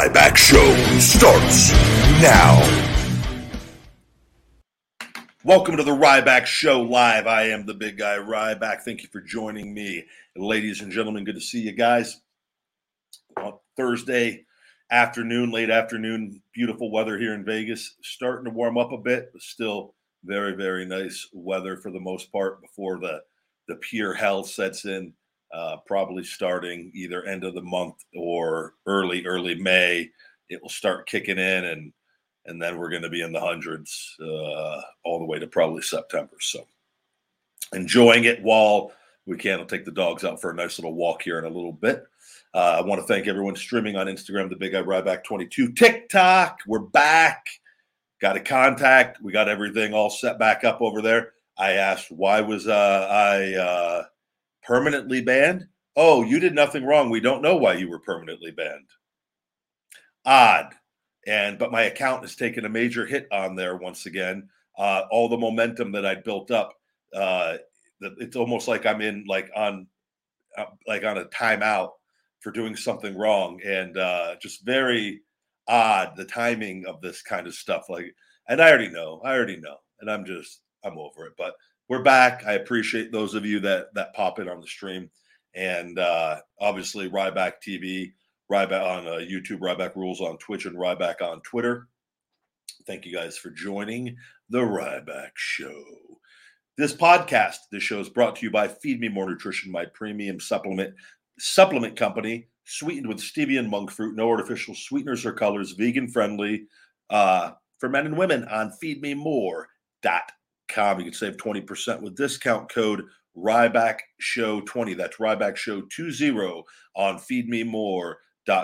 Ryback Show starts now. Welcome to the Ryback Show live. I am the big guy Ryback. Thank you for joining me. Ladies and gentlemen, good to see you guys. Well, Thursday afternoon, late afternoon, beautiful weather here in Vegas. Starting to warm up a bit, but still very, very nice weather for the most part before the, the pure hell sets in. Uh, probably starting either end of the month or early, early May. It will start kicking in and and then we're going to be in the hundreds uh, all the way to probably September. So enjoying it while we can. I'll take the dogs out for a nice little walk here in a little bit. Uh, I want to thank everyone streaming on Instagram, the Big Guy Ryback 22, TikTok. We're back. Got a contact. We got everything all set back up over there. I asked why was uh, I uh, permanently banned? Oh, you did nothing wrong. We don't know why you were permanently banned. Odd and but my account has taken a major hit on there once again. Uh, all the momentum that I built up, uh, it's almost like I'm in like on uh, like on a timeout for doing something wrong, and uh, just very odd the timing of this kind of stuff. Like, and I already know, I already know, and I'm just I'm over it. But we're back. I appreciate those of you that that pop in on the stream, and uh, obviously Ryback TV Ryback on uh, YouTube, Ryback Rules on Twitch, and Ryback on Twitter. Thank you guys for joining the Ryback Show. This podcast, this show is brought to you by Feed Me More Nutrition, my premium supplement supplement company, sweetened with stevia and monk fruit, no artificial sweeteners or colors, vegan friendly uh, for men and women on feedmemore.com. You can save 20% with discount code Ryback Show 20. That's Ryback Show 20 on Feed Me More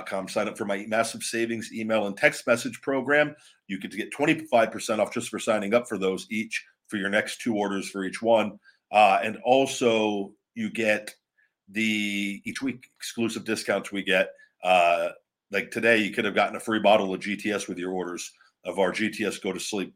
com. Sign up for my massive savings email and text message program. You could get 25% off just for signing up for those each for your next two orders for each one. Uh, and also, you get the each week exclusive discounts we get. Uh, like today, you could have gotten a free bottle of GTS with your orders of our GTS Go to Sleep.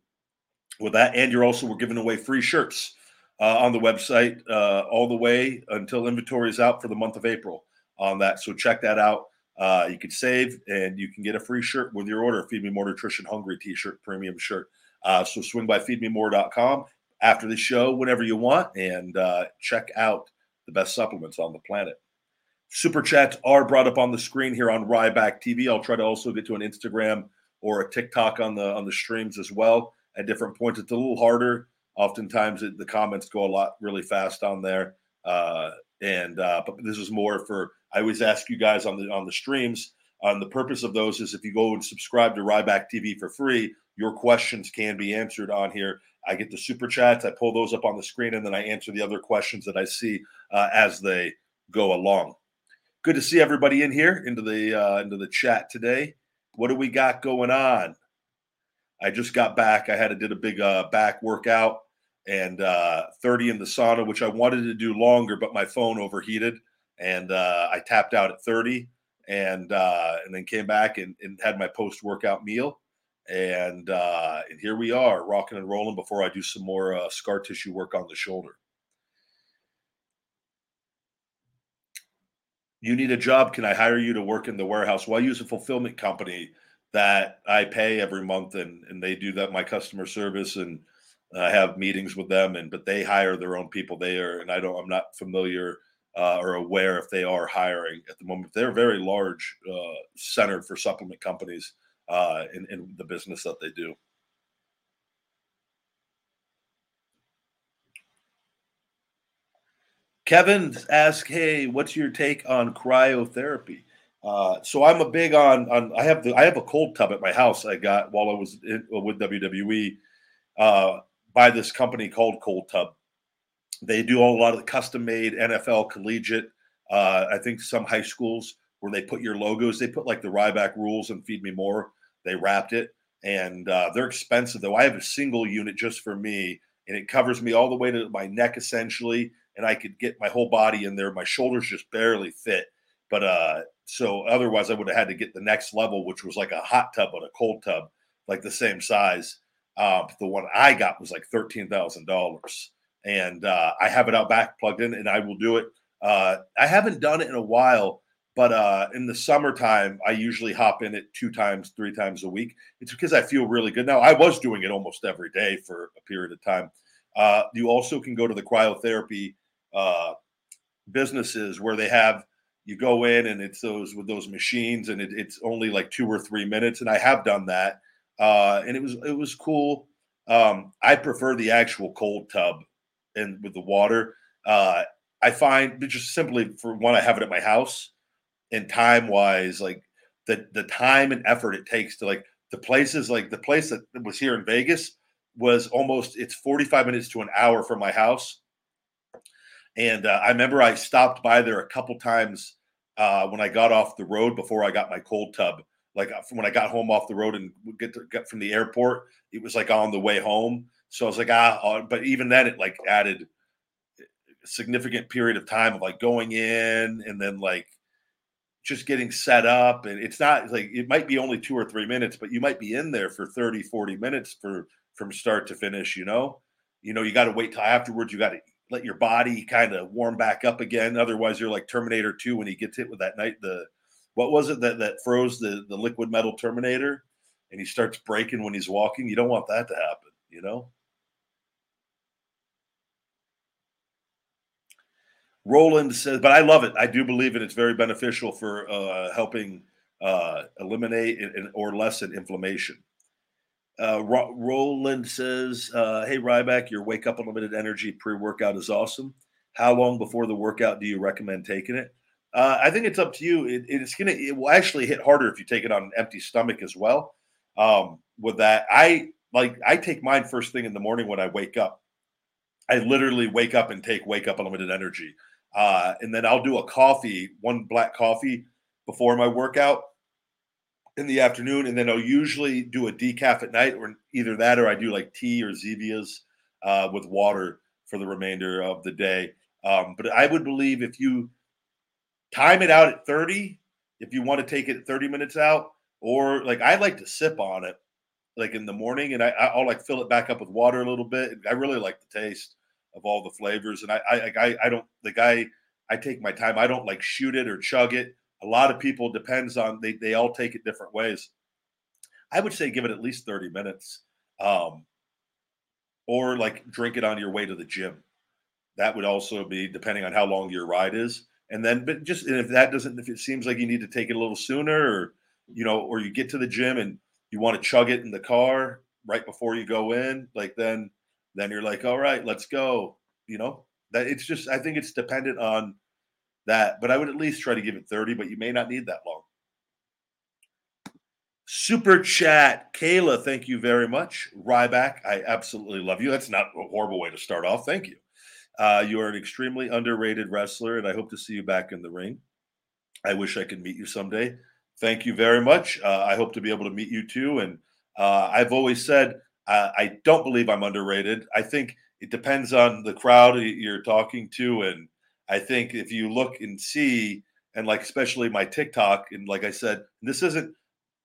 With that, and you're also we're giving away free shirts uh, on the website uh, all the way until inventory is out for the month of April on that. So check that out. Uh, you can save and you can get a free shirt with your order. Feed Me More Nutrition Hungry T-shirt, premium shirt. Uh, so swing by feedmemore.com after the show, whenever you want, and uh, check out the best supplements on the planet. Super chats are brought up on the screen here on Ryback TV. I'll try to also get to an Instagram or a TikTok on the on the streams as well at different points. It's a little harder. Oftentimes, it, the comments go a lot really fast on there, uh, and uh, but this is more for I always ask you guys on the on the streams. On the purpose of those is if you go and subscribe to Ryback TV for free, your questions can be answered on here. I get the super chats, I pull those up on the screen, and then I answer the other questions that I see uh, as they go along. Good to see everybody in here into the uh, into the chat today. What do we got going on? I just got back. I had to did a big uh, back workout and uh, 30 in the sauna, which I wanted to do longer, but my phone overheated and uh, I tapped out at 30. and uh, and then came back and, and had my post workout meal, and uh, and here we are, rocking and rolling. Before I do some more uh, scar tissue work on the shoulder. You need a job. Can I hire you to work in the warehouse? Well, use a fulfillment company that I pay every month, and and they do that my customer service, and I have meetings with them, and but they hire their own people. They are, and I don't. I'm not familiar uh, or aware if they are hiring at the moment. They're very large uh, center for supplement companies uh, in, in the business that they do. Kevin asked, "Hey, what's your take on cryotherapy?" Uh, so I'm a big on on. I have the I have a cold tub at my house. I got while I was in, with WWE uh, by this company called Cold Tub. They do a lot of custom made NFL collegiate. Uh, I think some high schools where they put your logos. They put like the Ryback rules and Feed Me More. They wrapped it, and uh, they're expensive though. I have a single unit just for me, and it covers me all the way to my neck essentially, and I could get my whole body in there. My shoulders just barely fit, but uh, so otherwise I would have had to get the next level, which was like a hot tub but a cold tub, like the same size. Uh, the one I got was like thirteen thousand dollars and uh, I have it out back plugged in, and I will do it. Uh, I haven't done it in a while, but uh, in the summertime, I usually hop in it two times, three times a week. It's because I feel really good now. I was doing it almost every day for a period of time. Uh, you also can go to the cryotherapy uh, businesses where they have you go in and it's those with those machines, and it, it's only like two or three minutes, and I have done that, uh, and it was it was cool. Um, I prefer the actual cold tub and with the water. Uh, I find just simply for one, I have it at my house, and time wise, like the the time and effort it takes to like the places like the place that was here in Vegas was almost it's 45 minutes to an hour from my house. And uh, I remember I stopped by there a couple times uh, when I got off the road before I got my cold tub. Like uh, when I got home off the road and get to, get from the airport, it was like on the way home. So I was like, ah, uh, but even then, it like added a significant period of time of like going in and then like just getting set up. And it's not like it might be only two or three minutes, but you might be in there for 30, 40 minutes for from start to finish, you know? You know, you got to wait till afterwards. You got to let your body kind of warm back up again. Otherwise, you're like Terminator 2 when he gets hit with that night. The what was it that that froze the the liquid metal Terminator, and he starts breaking when he's walking. You don't want that to happen, you know. Roland says, but I love it. I do believe it. It's very beneficial for uh, helping uh, eliminate or lessen inflammation. Uh, Ro- Roland says, uh, "Hey Ryback, your Wake Up Unlimited Energy pre-workout is awesome. How long before the workout do you recommend taking it? Uh, I think it's up to you. It, it's gonna. It will actually hit harder if you take it on an empty stomach as well. Um, with that, I like I take mine first thing in the morning when I wake up. I literally wake up and take Wake Up Unlimited Energy." Uh, and then I'll do a coffee, one black coffee before my workout in the afternoon. And then I'll usually do a decaf at night, or either that or I do like tea or Zevia's uh, with water for the remainder of the day. Um, but I would believe if you time it out at 30, if you want to take it 30 minutes out, or like I like to sip on it like in the morning and I, I'll like fill it back up with water a little bit. I really like the taste of all the flavors. And I, I, I, I don't, the guy, I take my time. I don't like shoot it or chug it. A lot of people depends on they, they all take it different ways. I would say give it at least 30 minutes. Um, or like drink it on your way to the gym. That would also be depending on how long your ride is. And then, but just if that doesn't, if it seems like you need to take it a little sooner, or you know, or you get to the gym and you want to chug it in the car right before you go in, like then then you're like, all right, let's go. You know, that it's just, I think it's dependent on that, but I would at least try to give it 30, but you may not need that long. Super chat, Kayla, thank you very much. Ryback, I absolutely love you. That's not a horrible way to start off. Thank you. Uh, you are an extremely underrated wrestler, and I hope to see you back in the ring. I wish I could meet you someday. Thank you very much. Uh, I hope to be able to meet you too. And uh, I've always said uh, I don't believe I'm underrated. I think it depends on the crowd you're talking to, and I think if you look and see, and like especially my TikTok. And like I said, this isn't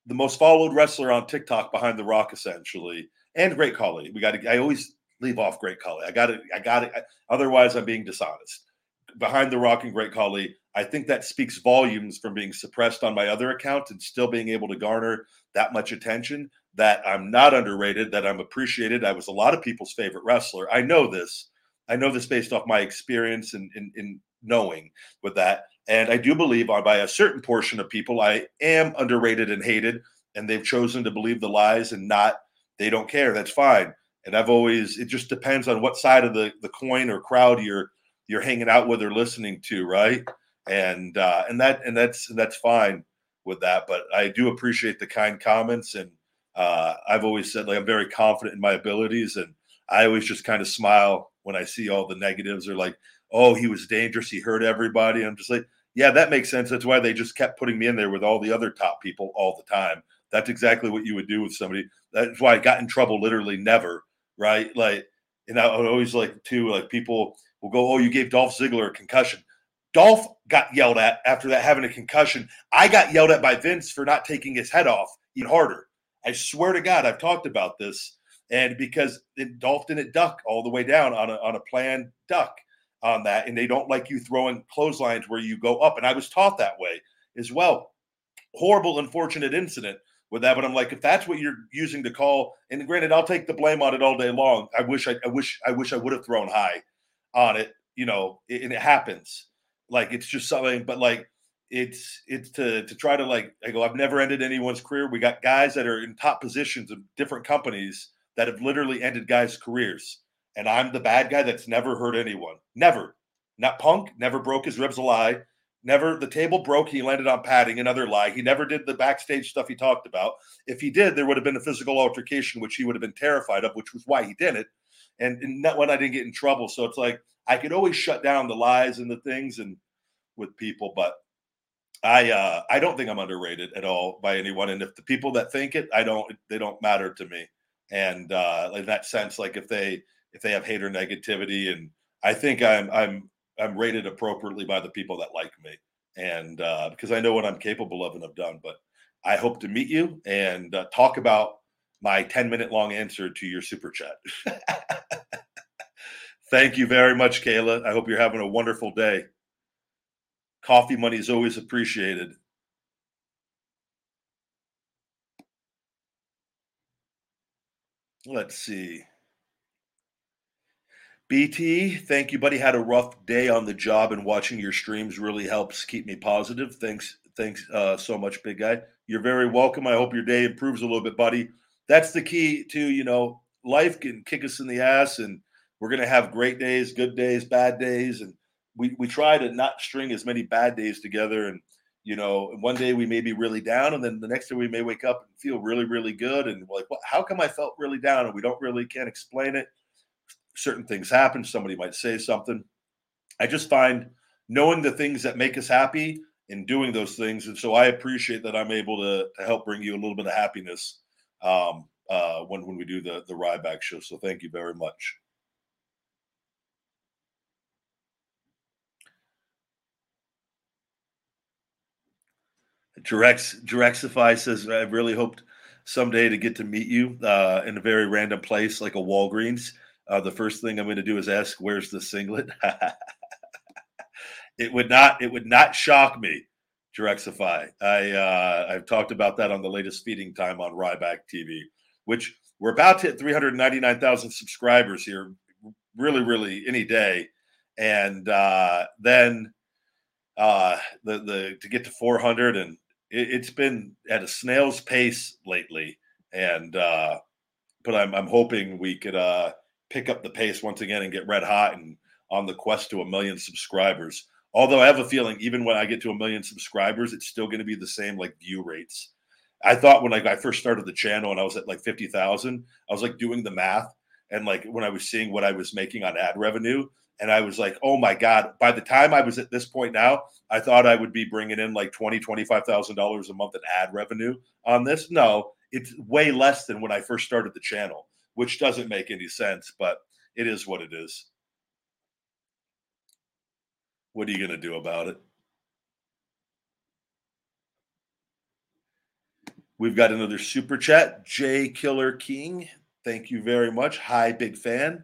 the most followed wrestler on TikTok behind the Rock, essentially, and Great Khali. We got to. I always leave off Great Khali. I got it. I got it. Otherwise, I'm being dishonest. Behind the Rock and Great Khali, I think that speaks volumes from being suppressed on my other account and still being able to garner that much attention. That I'm not underrated. That I'm appreciated. I was a lot of people's favorite wrestler. I know this. I know this based off my experience and in, in, in knowing with that. And I do believe by a certain portion of people, I am underrated and hated, and they've chosen to believe the lies and not, they don't care. That's fine. And I've always, it just depends on what side of the, the coin or crowd you're, you're hanging out with or listening to. Right. And, uh, and that, and that's, and that's fine with that. But I do appreciate the kind comments. And, uh, I've always said like, I'm very confident in my abilities. And I always just kind of smile when I see all the negatives or like, oh, he was dangerous. He hurt everybody. I'm just like, yeah, that makes sense. That's why they just kept putting me in there with all the other top people all the time. That's exactly what you would do with somebody. That's why I got in trouble literally never, right? Like, and I always like to like people will go, oh, you gave Dolph Ziggler a concussion. Dolph got yelled at after that having a concussion. I got yelled at by Vince for not taking his head off even harder. I swear to God, I've talked about this. And because it, Dolph didn't duck all the way down on a, on a planned duck on that, and they don't like you throwing clotheslines where you go up. And I was taught that way as well. Horrible, unfortunate incident with that. But I'm like, if that's what you're using to call, and granted, I'll take the blame on it all day long. I wish I, I wish I wish I would have thrown high on it, you know, and it happens. Like it's just something, but like it's it's to to try to like I go, I've never ended anyone's career. We got guys that are in top positions of different companies that have literally ended guys' careers. And I'm the bad guy that's never hurt anyone. Never. Not Punk, never broke his ribs a lie. Never, the table broke. He landed on padding, another lie. He never did the backstage stuff he talked about. If he did, there would have been a physical altercation, which he would have been terrified of, which was why he did it. And, and not when I didn't get in trouble. So it's like I could always shut down the lies and the things and with people, but I uh I don't think I'm underrated at all by anyone. And if the people that think it, I don't they don't matter to me and uh, in that sense, like if they if they have hate or negativity, and I think I'm I'm I'm rated appropriately by the people that like me, and uh, because I know what I'm capable of and have done. But I hope to meet you and uh, talk about my 10 minute long answer to your super chat. Thank you very much, Kayla. I hope you're having a wonderful day. Coffee money is always appreciated. Let's see. BT, thank you, buddy. Had a rough day on the job, and watching your streams really helps keep me positive. Thanks, thanks uh, so much, big guy. You're very welcome. I hope your day improves a little bit, buddy. That's the key to you know life can kick us in the ass, and we're gonna have great days, good days, bad days, and we we try to not string as many bad days together and you know, one day we may be really down, and then the next day we may wake up and feel really, really good. And like, well, how come I felt really down? And we don't really can't explain it. Certain things happen. Somebody might say something. I just find knowing the things that make us happy and doing those things. And so I appreciate that I'm able to, to help bring you a little bit of happiness um, uh, when when we do the the Ryback show. So thank you very much. Drex Drexify says, I really hoped someday to get to meet you uh, in a very random place like a Walgreens. Uh, the first thing I'm going to do is ask, "Where's the singlet?" it would not. It would not shock me, Drexify. I uh, I've talked about that on the latest feeding time on Ryback TV, which we're about to hit 399,000 subscribers here, really, really any day, and uh, then uh, the the to get to 400 and it, has been at a snail's pace lately, and uh, but I'm I'm hoping we could uh, pick up the pace once again and get red hot and on the quest to a million subscribers. Although I have a feeling even when I get to a million subscribers, it's still going to be the same like view rates. I thought when like I first started the channel and I was at like fifty thousand, I was like doing the math and like when I was seeing what I was making on ad revenue, and I was like, oh my God. By the time I was at this point now, I thought I would be bringing in like $20,000, $25,000 a month in ad revenue on this. No, it's way less than when I first started the channel, which doesn't make any sense, but it is what it is. What are you going to do about it? We've got another super chat, J Killer King. Thank you very much. Hi, big fan.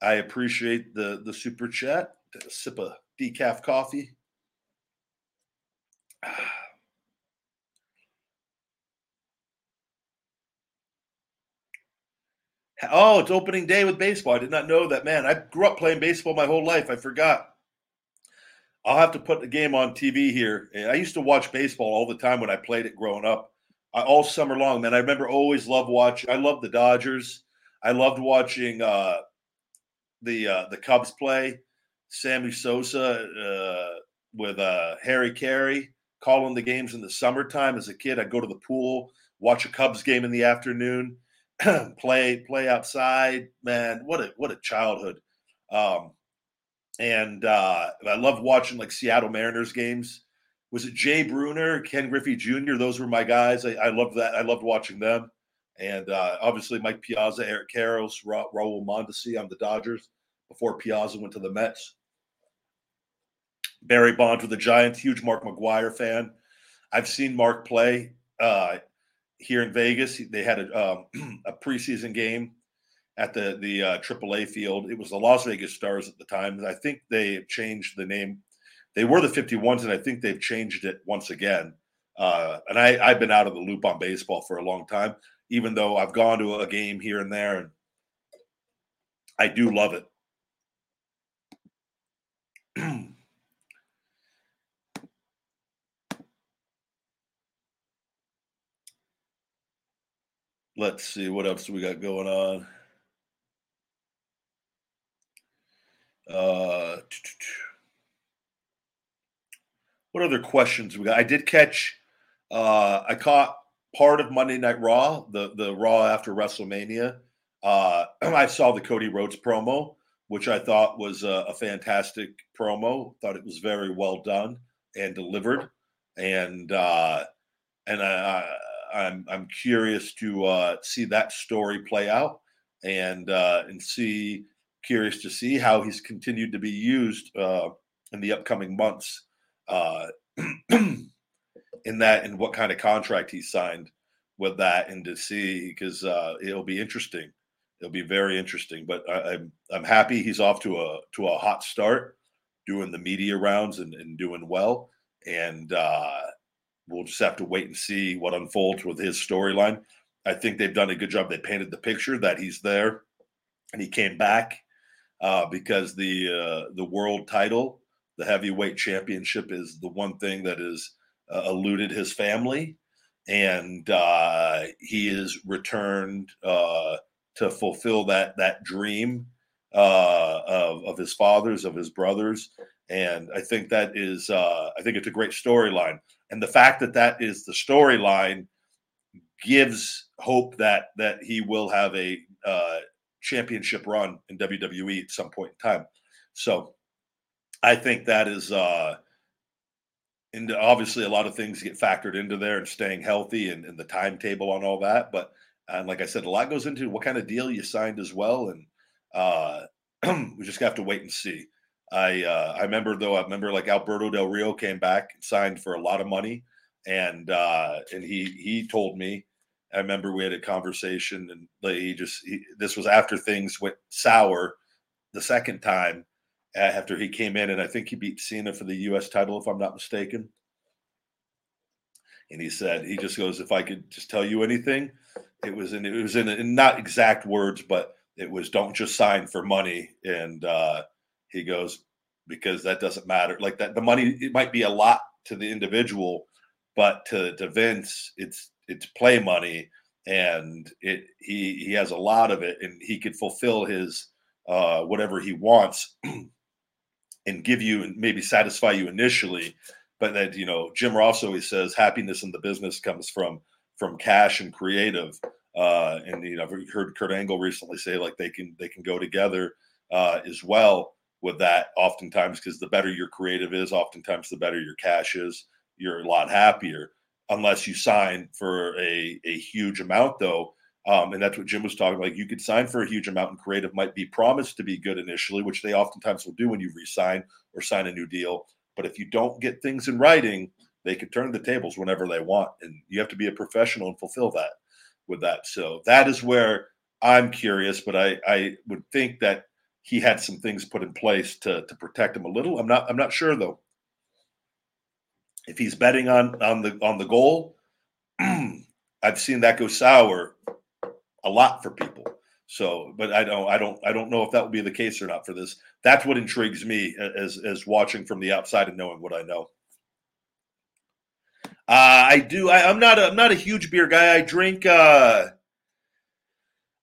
I appreciate the the super chat. A sip of decaf coffee. Oh, it's opening day with baseball. I did not know that. Man, I grew up playing baseball my whole life. I forgot. I'll have to put the game on TV here. I used to watch baseball all the time when I played it growing up, uh, all summer long. Man, I remember always loved watching. I loved the Dodgers. I loved watching uh, the uh, the Cubs play. Sammy Sosa uh, with uh, Harry Caray calling the games in the summertime. As a kid, I'd go to the pool, watch a Cubs game in the afternoon play play outside. Man, what a what a childhood. Um, and uh, I love watching like Seattle Mariners games. Was it Jay Buhner, Ken Griffey Jr.? Those were my guys. I, I loved that. I loved watching them. And uh, obviously Mike Piazza, Eric Karros, Ra- Raul Mondesi on the Dodgers before Piazza went to the Mets. Barry Bonds with the Giants, huge Mark McGwire fan. I've seen Mark play. Uh, here in Vegas. They had a, um, a preseason game at the the uh, AAA field. It was the Las Vegas Stars at the time. I think they changed the name. They were the 51s, and I think they've changed it once again. Uh, and I, I've been out of the loop on baseball for a long time, even though I've gone to a game here and there, and I do love it. let's see what else we got going on. Uh, what other questions we got? I did catch. Uh, I caught part of Monday Night Raw, the the Raw after WrestleMania. Uh, I saw the Cody Rhodes promo, which I thought was a, a fantastic promo. Thought it was very well done and delivered, and uh, and I, I'm I'm curious to uh, see that story play out and uh, and see curious to see how he's continued to be used uh, in the upcoming months uh, in that and what kind of contract he signed with that and to see because uh, it'll be interesting. It'll be very interesting. But I, I'm I'm happy he's off to a to a hot start, doing the media rounds and, and doing well. And uh, we'll just have to wait and see what unfolds with his storyline. I think they've done a good job. They painted the picture that he's there and he came back uh, because the uh, the world title, the heavyweight championship, is the one thing that has uh, eluded his family, and uh, he is returned uh, to fulfill that that dream uh, of of his fathers, of his brothers, and I think that is I think it's a great storyline. And the fact that that is the storyline gives hope that that he will have a uh, championship run in WWE at some point in time. So I think that is uh and obviously a lot of things get factored into there and staying healthy and, and the timetable on all that. But and like I said, a lot goes into what kind of deal you signed as well. And uh we just have to wait and see. I uh, I remember though I remember like Alberto Del Rio came back and signed for a lot of money, and uh, and he he told me I remember we had a conversation and he just he, this was after things went sour the second time after he came in and I think he beat Cena for the U.S. title if I'm not mistaken. And he said he just goes if I could just tell you anything, it was in it was in, in not exact words but it was don't just sign for money and. uh he goes, because that doesn't matter. Like that, the money it might be a lot to the individual, but to to Vince, it's it's play money, and it he he has a lot of it, and he could fulfill his uh, whatever he wants, and give you and maybe satisfy you initially, but that you know Jim Ross always says happiness in the business comes from from cash and creative. Uh, and you know, I've heard Kurt Angle recently say like they can they can go together uh, as well with that oftentimes because the better your creative is oftentimes the better your cash is you're a lot happier unless you sign for a, a huge amount though um, and that's what jim was talking like you could sign for a huge amount and creative might be promised to be good initially which they oftentimes will do when you resign or sign a new deal but if you don't get things in writing they could turn the tables whenever they want, and you have to be a professional and fulfill that with that. So that is where I'm curious, but I I would think that he had some things put in place to to protect him a little. I'm not I'm not sure though. If he's betting on on the on the goal, I've seen that go sour a lot for people. So, but I don't, I don't, I don't know if that will be the case or not for this. That's what intrigues me as as watching from the outside and knowing what I know. Uh, I do. I, am not. A, I'm not a huge beer guy. I drink. Uh,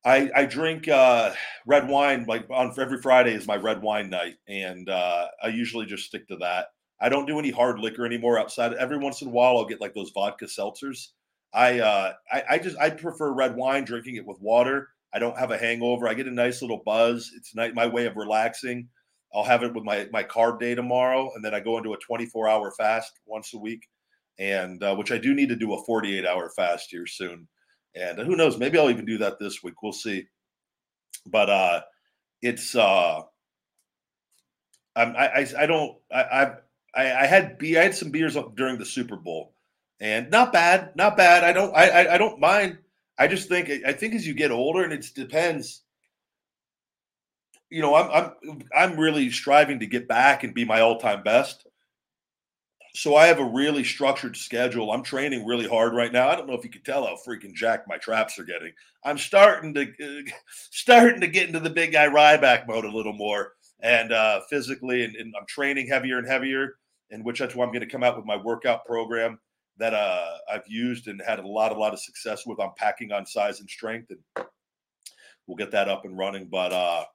I I drink uh, red wine. Like on every Friday is my red wine night, and uh, I usually just stick to that. I don't do any hard liquor anymore. Outside, every once in a while, I'll get like those vodka seltzers. I uh, I, I just I prefer red wine, drinking it with water. I don't have a hangover. I get a nice little buzz. It's night my way of relaxing. I'll have it with my my carb day tomorrow, and then I go into a 24 hour fast once a week, and uh, which I do need to do a 48 hour fast here soon. And who knows? Maybe I'll even do that this week. We'll see. But uh, it's uh, I'm, I, I I don't I I I had be I had some beers during the Super Bowl and not bad, not bad. I don't, I, I, I don't mind. I just think, I think as you get older, and it depends. You know, I'm, I'm, I'm really striving to get back and be my all-time best. So I have a really structured schedule. I'm training really hard right now. I don't know if you can tell how freaking jacked my traps are getting. I'm starting to, uh, starting to get into the big guy Ryback mode a little more, and uh, physically, and, and I'm training heavier and heavier. And which that's why I'm going to come out with my workout program that uh, I've used and had a lot, a lot of success with. I'm packing on size and strength, and we'll get that up and running. But uh,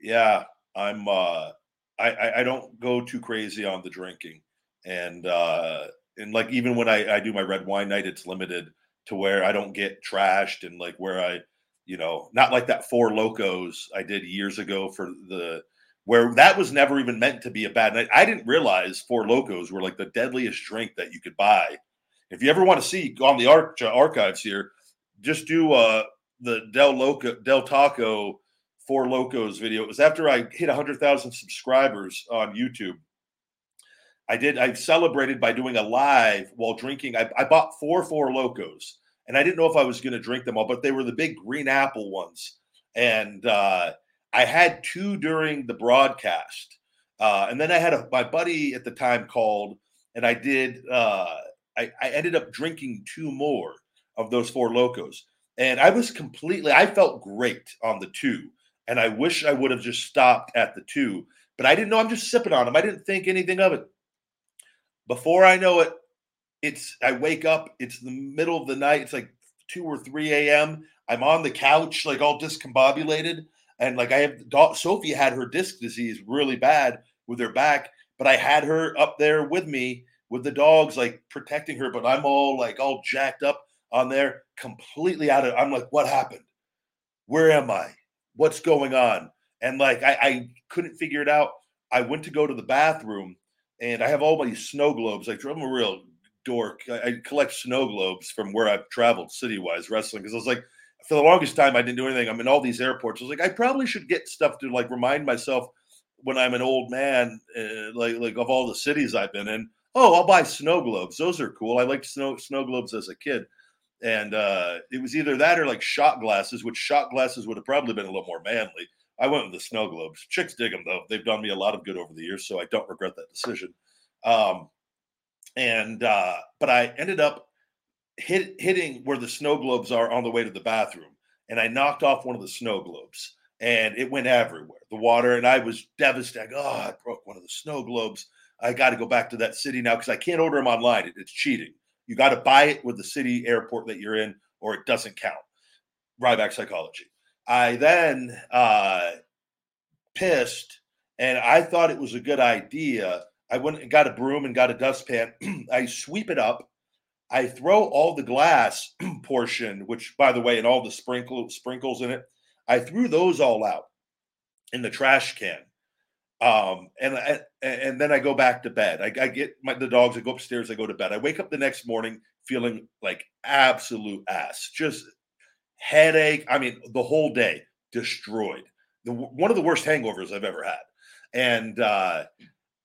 yeah, I'm. Uh, I, I don't go too crazy on the drinking, and uh, and like even when I, I do my red wine night, it's limited to where I don't get trashed and like where I, you know, not like that Four Lokos I did years ago for the where that was never even meant to be a bad night. I didn't realize Four Lokos were like the deadliest drink that you could buy. If you ever want to see on the arch- archives here, just do uh, the Del Loco Del Taco Four Lokos video. It was after I hit 100,000 subscribers on YouTube. I did. I celebrated by doing a live while drinking. I, I bought four Four Lokos, and I didn't know if I was going to drink them all, but they were the big green apple ones, and uh, I had two during the broadcast, uh, and then I had a, my buddy at the time called, and I did. Uh, I, I ended up drinking two more of those Four Lokos, and I was completely. I felt great on the two, and I wish I would have just stopped at the two, but I didn't know. I'm just sipping on them. I didn't think anything of it. Before I know it, it's. I wake up. It's the middle of the night. It's like two or three a.m. I'm on the couch, like all discombobulated and like I have Sophie had her disc disease really bad with her back, but I had her up there with me with the dogs, like protecting her. But I'm all like all jacked up on there, completely out of. I'm like, what happened? Where am I? What's going on? And like I, I couldn't figure it out. I went to go to the bathroom, and I have all my snow globes. Like I'm a real dork. I, I collect snow globes from where I've traveled city wise wrestling because I was like for the longest time, I didn't do anything. I'm in all these airports. I was like, I probably should get stuff to like remind myself when I'm an old man, uh, like like of all the cities I've been in. Oh, I'll buy snow globes. Those are cool. I liked snow snow globes as a kid, and uh, it was either that or like shot glasses, which shot glasses would have probably been a little more manly. I went with the snow globes. Chicks dig them though. They've done me a lot of good over the years, so I don't regret that decision. Um, and uh, but I ended up hit, hitting where the snow globes are on the way to the bathroom. And I knocked off one of the snow globes and it went everywhere. The water, and I was devastated. Oh, I broke one of the snow globes. I got to go back to that city now because I can't order them online. It, it's cheating. You got to buy it with the city airport that you're in, or it doesn't count. Ryback psychology. I then uh, pissed, and I thought it was a good idea. I went and got a broom and got a dustpan. I sweep it up I throw all the glass portion, which by the way, and all the sprinkle sprinkles in it, I threw those all out in the trash can. Um, and and then I go back to bed. I, I get my, the dogs. I go upstairs. I go to bed. I wake up the next morning feeling like absolute ass, just headache. I mean, the whole day destroyed. The, one of the worst hangovers I've ever had. And uh,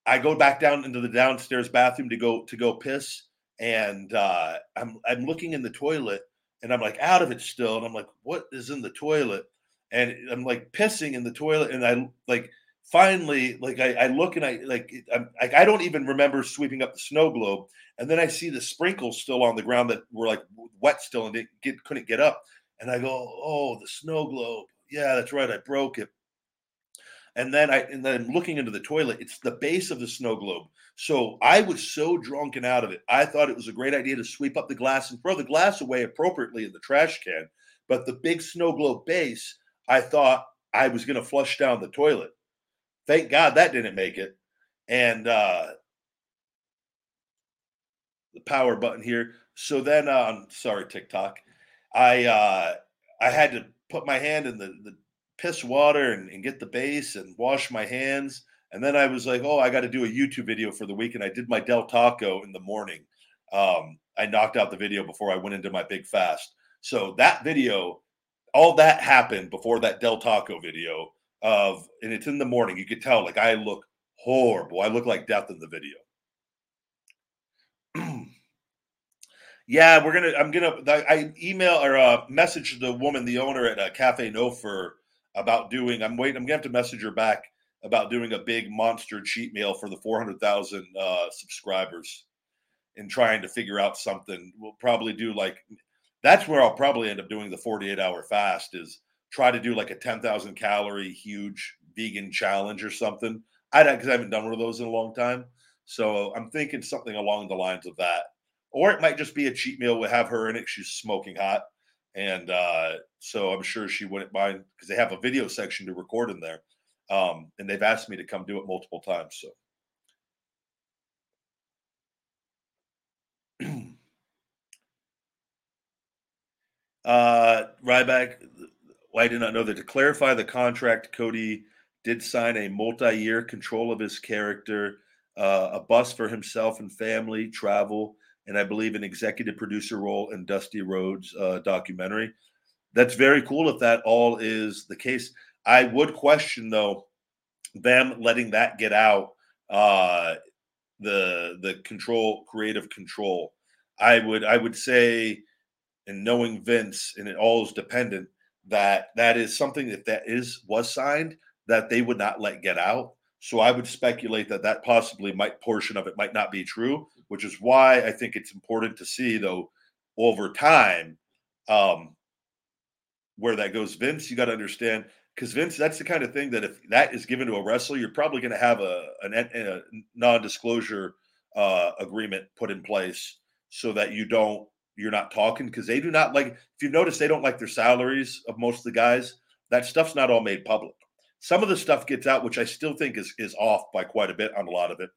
I go back down into the downstairs bathroom to go to go piss, and uh, I'm I'm looking in the toilet, and I'm like out of it still, and I'm like, what is in the toilet? And I'm like pissing in the toilet, and I like finally like I, I look and I like I'm, like I don't even remember sweeping up the snow globe, and then I see the sprinkles still on the ground that were like wet still, and it get, couldn't get up, and I go, oh, the snow globe, yeah, that's right, I broke it. And then I and then looking into the toilet, it's the base of the snow globe. So I was so drunk and out of it. I thought it was a great idea to sweep up the glass and throw the glass away appropriately in the trash can. But the big snow globe base, I thought I was going to flush down the toilet. Thank God that didn't make it. And uh the power button here. So then um sorry, TikTok. I uh I had to put my hand in the, the piss water and, and get the base and wash my hands. And then I was like, oh, I got to do a YouTube video for the week. And I did my Del Taco in the morning. Um, I knocked out the video before I went into my big fast. So that video, all that happened before that Del Taco video of, and it's in the morning. You could tell, like, I look horrible. I look like death in the video. yeah, we're gonna. I'm gonna. I email or uh, message the woman, the owner at uh, Cafe No for about doing. I'm waiting. I'm gonna have to message her back about doing a big monster cheat meal for the 400,000 uh, subscribers and trying to figure out something. We'll probably do like that's where I'll probably end up doing the 48 hour fast is try to do like a 10,000 calorie huge vegan challenge or something. I because I haven't done one of those in a long time. So I'm thinking something along the lines of that. Or it might just be a cheat meal. We'll have her in it. She's smoking hot. And uh, so I'm sure she wouldn't mind because they have a video section to record in there. Um, and they've asked me to come do it multiple times. So. uh, Ryback, well, I did not know that to clarify the contract, Cody did sign a multi year control of his character, uh, a bus for himself and family, travel, and I believe an executive producer role in Dusty Rhodes uh, documentary. That's very cool if that all is the case. I would question though them letting that get out uh, the the control creative control. I would I would say, and knowing Vince and it all is dependent that that is something that that is was signed that they would not let get out. So I would speculate that that possibly might portion of it might not be true, which is why I think it's important to see though over time um, where that goes. Vince, you got to understand because Vince, that's the kind of thing that if that is given to a wrestler, you're probably going to have a, a non-disclosure uh, agreement put in place so that you don't you're not talking because they do not like. If you notice, they don't like their salaries of most of the guys. That stuff's not all made public. Some of the stuff gets out, which I still think is is off by quite a bit on a lot of it.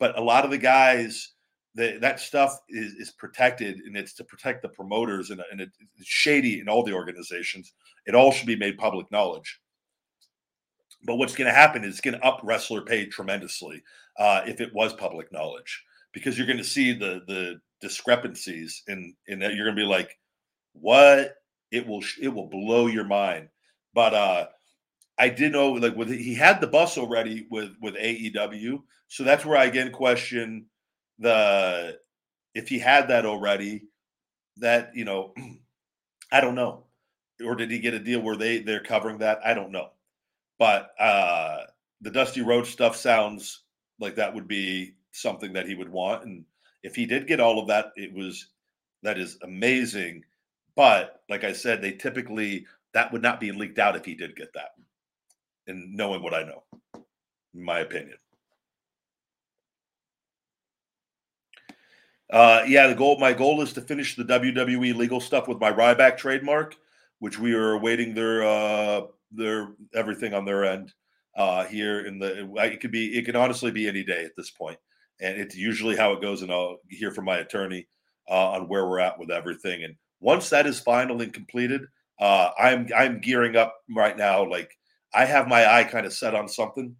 But a lot of the guys, the, that stuff is, is protected, and it's to protect the promoters, and, and it's shady in all the organizations. It all should be made public knowledge. But what's going to happen is it's going to up wrestler pay tremendously uh, if it was public knowledge, because you're going to see the the discrepancies, and and you're going to be like, what? It will it will blow your mind. But uh, I did know like with he had the bus already with with AEW, so that's where I again question the if he had that already. That you know, I don't know, or did he get a deal where they they're covering that? I don't know, but uh the Dusty Rhodes stuff sounds like that would be something that he would want, and if he did get all of that, it was that is amazing. But like I said, they typically that would not be leaked out if he did get that and knowing what I know, in my opinion. Uh, yeah, the goal. My goal is to finish the WWE legal stuff with my Ryback trademark, which we are awaiting their uh, their everything on their end uh, here. In the it could be it can honestly be any day at this point, and it's usually how it goes. And I'll hear from my attorney uh, on where we're at with everything. And once that is final and completed, uh, I'm I'm gearing up right now, like I have my eye kind of set on something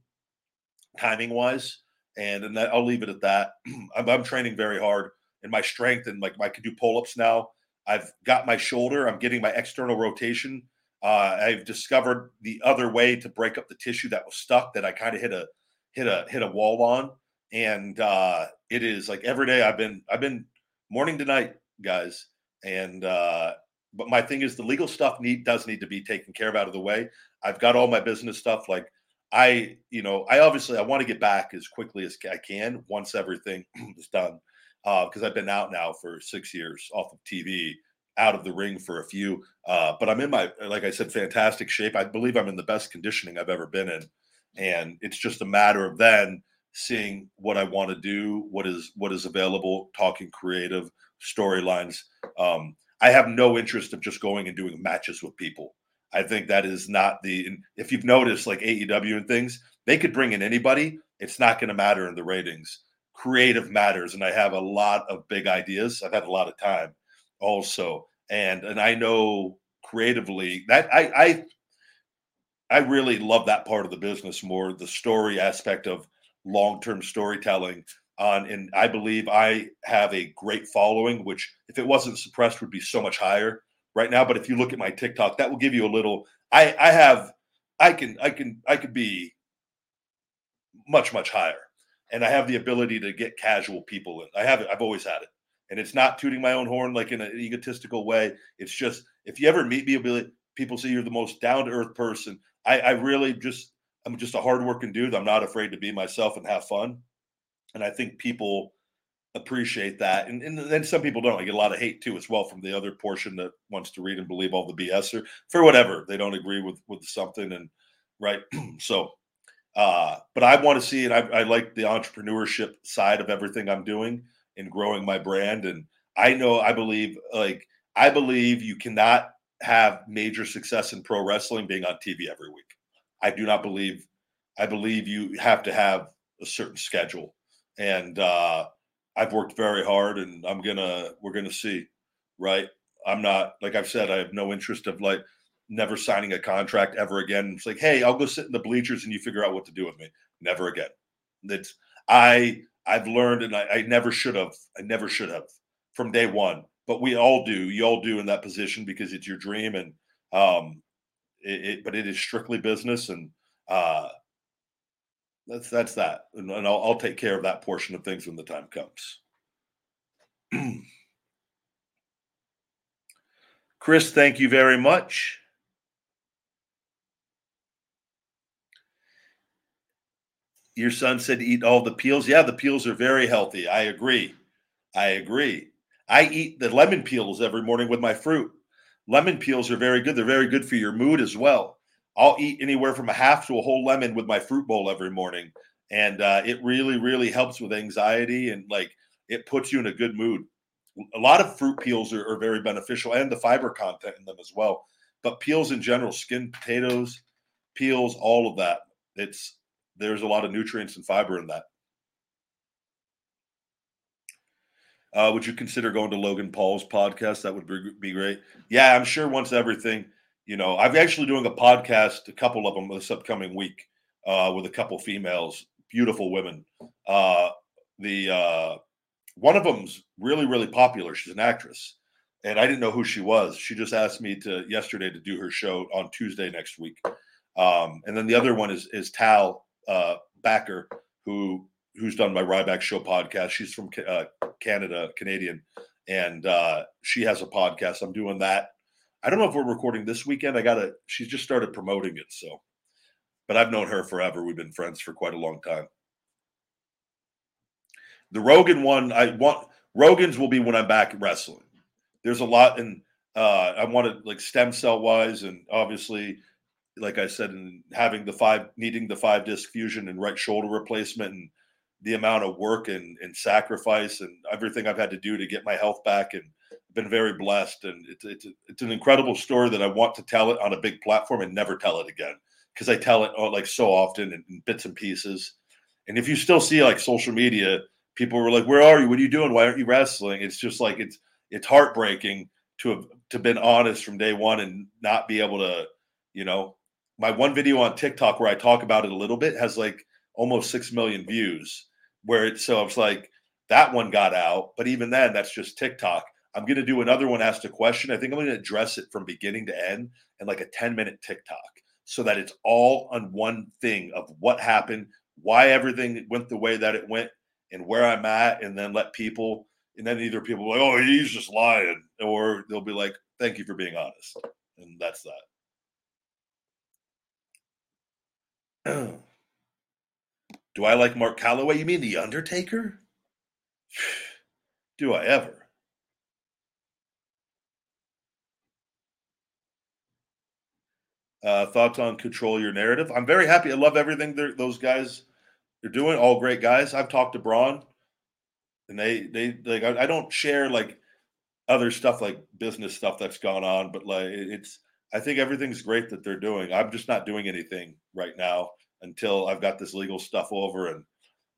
timing wise, and and that, I'll leave it at that. I'm, I'm, training very hard, and my strength and like I can do pull ups now. I've got my shoulder. I'm getting my external rotation. Uh, I've discovered the other way to break up the tissue that was stuck that I kind of hit a hit a hit a wall on. and uh, it is like every day I've been I've been morning to night, guys, and uh, but my thing is the legal stuff need does need to be taken care of out of the way. I've got all my business stuff like I, you know, I obviously I want to get back as quickly as I can once everything is done, because uh, I've been out now for six years off of TV, out of the ring for a few. Uh, but I'm in my, like I said, fantastic shape. I believe I'm in the best conditioning I've ever been in, and it's just a matter of then seeing what I want to do, what is what is available, talking creative storylines. Um, I have no interest of just going and doing matches with people. I think that is not the. If you've noticed, like AEW and things, they could bring in anybody. It's not going to matter in the ratings. Creative matters, and I have a lot of big ideas. I've had a lot of time, also, and and I know creatively that I I I really love that part of the business more the story aspect of long term storytelling on and I believe I have a great following, which if it wasn't suppressed would be so much higher right now. But if you look at my TikTok, that will give you a little I I have I can I can I could be much, much higher. And I have the ability to get casual people in. I have it, I've always had it. And it's not tooting my own horn like in an egotistical way. It's just if you ever meet me, be, people say you're the most down to earth person. I, I really just I'm just a hardworking dude. I'm not afraid to be myself and have fun. And I think people appreciate that. And, and then some people don't. I get a lot of hate too as well from the other portion that wants to read and believe all the BS or for whatever. They don't agree with with something and right. so uh, but I want to see it. I, I like the entrepreneurship side of everything I'm doing and growing my brand. And I know I believe like I believe you cannot have major success in pro wrestling being on TV every week. I do not believe I believe you have to have a certain schedule and uh, I've worked very hard, and I'm gonna we're gonna see, right? I'm not like I've said, I have no interest of like never signing a contract ever again. It's like, hey, I'll go sit in the bleachers and you figure out what to do with me. Never again. That's I I've learned, and I, I never should have. I never should have from day one. But we all do. You all do in that position because it's your dream, and um, it, it but it is strictly business, and uh, that's that's that, and, and I'll, I'll take care of that portion of things when the time comes. Chris, thank you very much. Your son said eat all the peels. Yeah, the peels are very healthy. I agree. I agree. I eat the lemon peels every morning with my fruit. Lemon peels are very good. They're very good for your mood as well. I'll eat anywhere from a half to a whole lemon with my fruit bowl every morning. And uh, it really, really helps with anxiety and like it puts you in a good mood. A lot of fruit peels are, are very beneficial and the fiber content in them as well. But peels in general, skin potatoes, peels, all of that. It's there's a lot of nutrients and fiber in that. Uh, would you consider going to Logan Paul's podcast? That would be, great. Yeah, I'm sure once everything you know, I'm actually doing a podcast, a couple of them this upcoming week, uh, with a couple females, beautiful women. Uh, the uh, one of them's really, really popular. She's an actress, and I didn't know who she was. She just asked me to yesterday to do her show on Tuesday next week. Um, and then the other one is is Tal uh, Backer, who who's done my Ryback Show podcast. She's from uh, Canada, Canadian, and uh, she has a podcast. I'm doing that I don't know if we're recording this weekend. I gotta. She's just started promoting it, so. But I've known her forever. We've been friends for quite a long time. The Rogan one, I want Rogan's will be when I'm back wrestling. There's a lot and Uh, I wanted like stem cell wise, and obviously, like I said, and having the five needing the five disc fusion and right shoulder replacement, and the amount of work and, and sacrifice and everything I've had to do to get my health back and been very blessed, and it's it's it's an incredible story that I want to tell it on a big platform and never tell it again because I tell it oh, like so often in, in, bits and pieces. And if you still see like social media, people were like, "Where are you? What are you doing? Why aren't you wrestling?" It's just like it's it's heartbreaking to have to been honest from day one and not be able to, you know, my one video on TikTok where I talk about it a little bit has like almost six million views. Where it's so it's like that one got out, but even then, that's just TikTok. I'm going to do another one asked a question. I think I'm going to address it from beginning to end in like a 10 minute TikTok so that it's all on one thing of what happened, why everything went the way that it went and where I'm at, and then let people, and then either people like, oh, he's just lying, or they'll be like, thank you for being honest. And that's that. Do I like Mark Calaway? You mean The Undertaker? Do I ever? Uh, thoughts on control your narrative? I'm very happy. I love everything those guys they're doing. All great guys. I've talked to Braun, and they they like I, I don't share like other stuff like business stuff that's gone on, but like it's I think everything's great that they're doing. I'm just not doing anything right now until I've got this legal stuff over and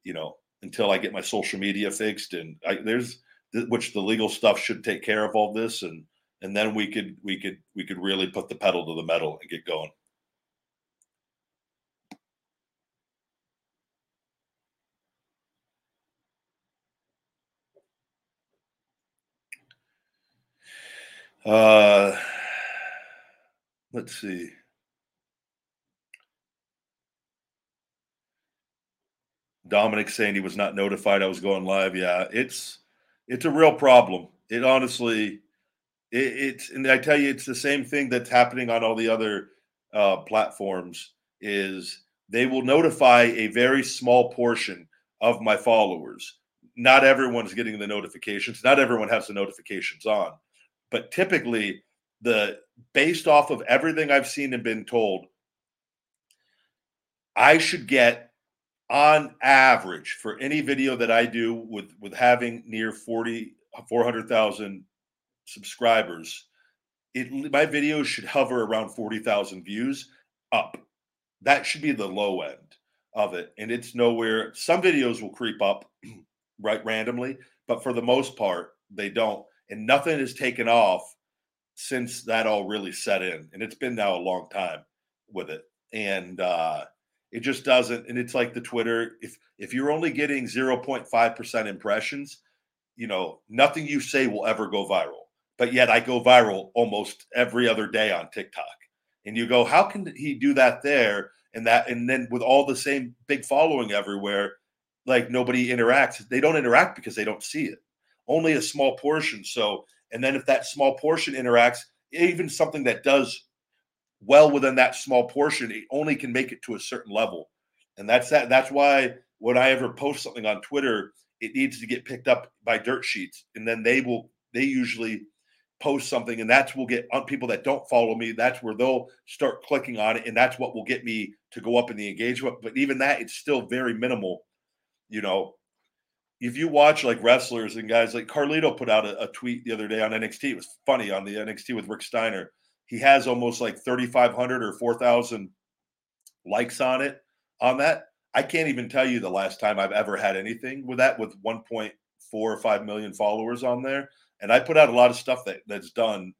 you know until I get my social media fixed and I, there's which the legal stuff should take care of all this and and then we could we could we could really put the pedal to the metal and get going. Uh, let's see. Dominic saying he was not notified I was going live. Yeah, it's it's a real problem. It honestly, it, it's and I tell you, it's the same thing that's happening on all the other uh, platforms. Is they will notify a very small portion of my followers. Not everyone's getting the notifications. Not everyone has the notifications on but typically the based off of everything I've seen and been told, I should get on average for any video that I do with with having near 40 400,000 subscribers, it my videos should hover around 40,000 views up. That should be the low end of it and it's nowhere some videos will creep up right randomly, but for the most part they don't and nothing has taken off since that all really set in. And it's been now a long time with it. And uh, it just doesn't. And it's like the Twitter. If if you're only getting 0.5% impressions, you know, nothing you say will ever go viral. But yet I go viral almost every other day on TikTok. And you go, how can he do that there? And that, and then with all the same big following everywhere, like nobody interacts. They don't interact because they don't see it only a small portion. So, and then if that small portion interacts, even something that does well within that small portion, it only can make it to a certain level. And that's that. That's why when I ever post something on Twitter, it needs to get picked up by dirt sheets. And then they will, they usually post something and that's will get on people that don't follow me that's where they'll start clicking on it and that's what will get me to go up in the engagement but even that it's still very minimal you know if you watch like wrestlers and guys like Carlito put out a, a, tweet the other day on NXT. It was funny on the NXT with Rick Steiner. He has almost like 3,500 or 4,000 likes on it. On that, I can't even tell you the last time I've ever had anything with that with 1.4 or 5 million followers on there. And I put out a lot of stuff that that's done.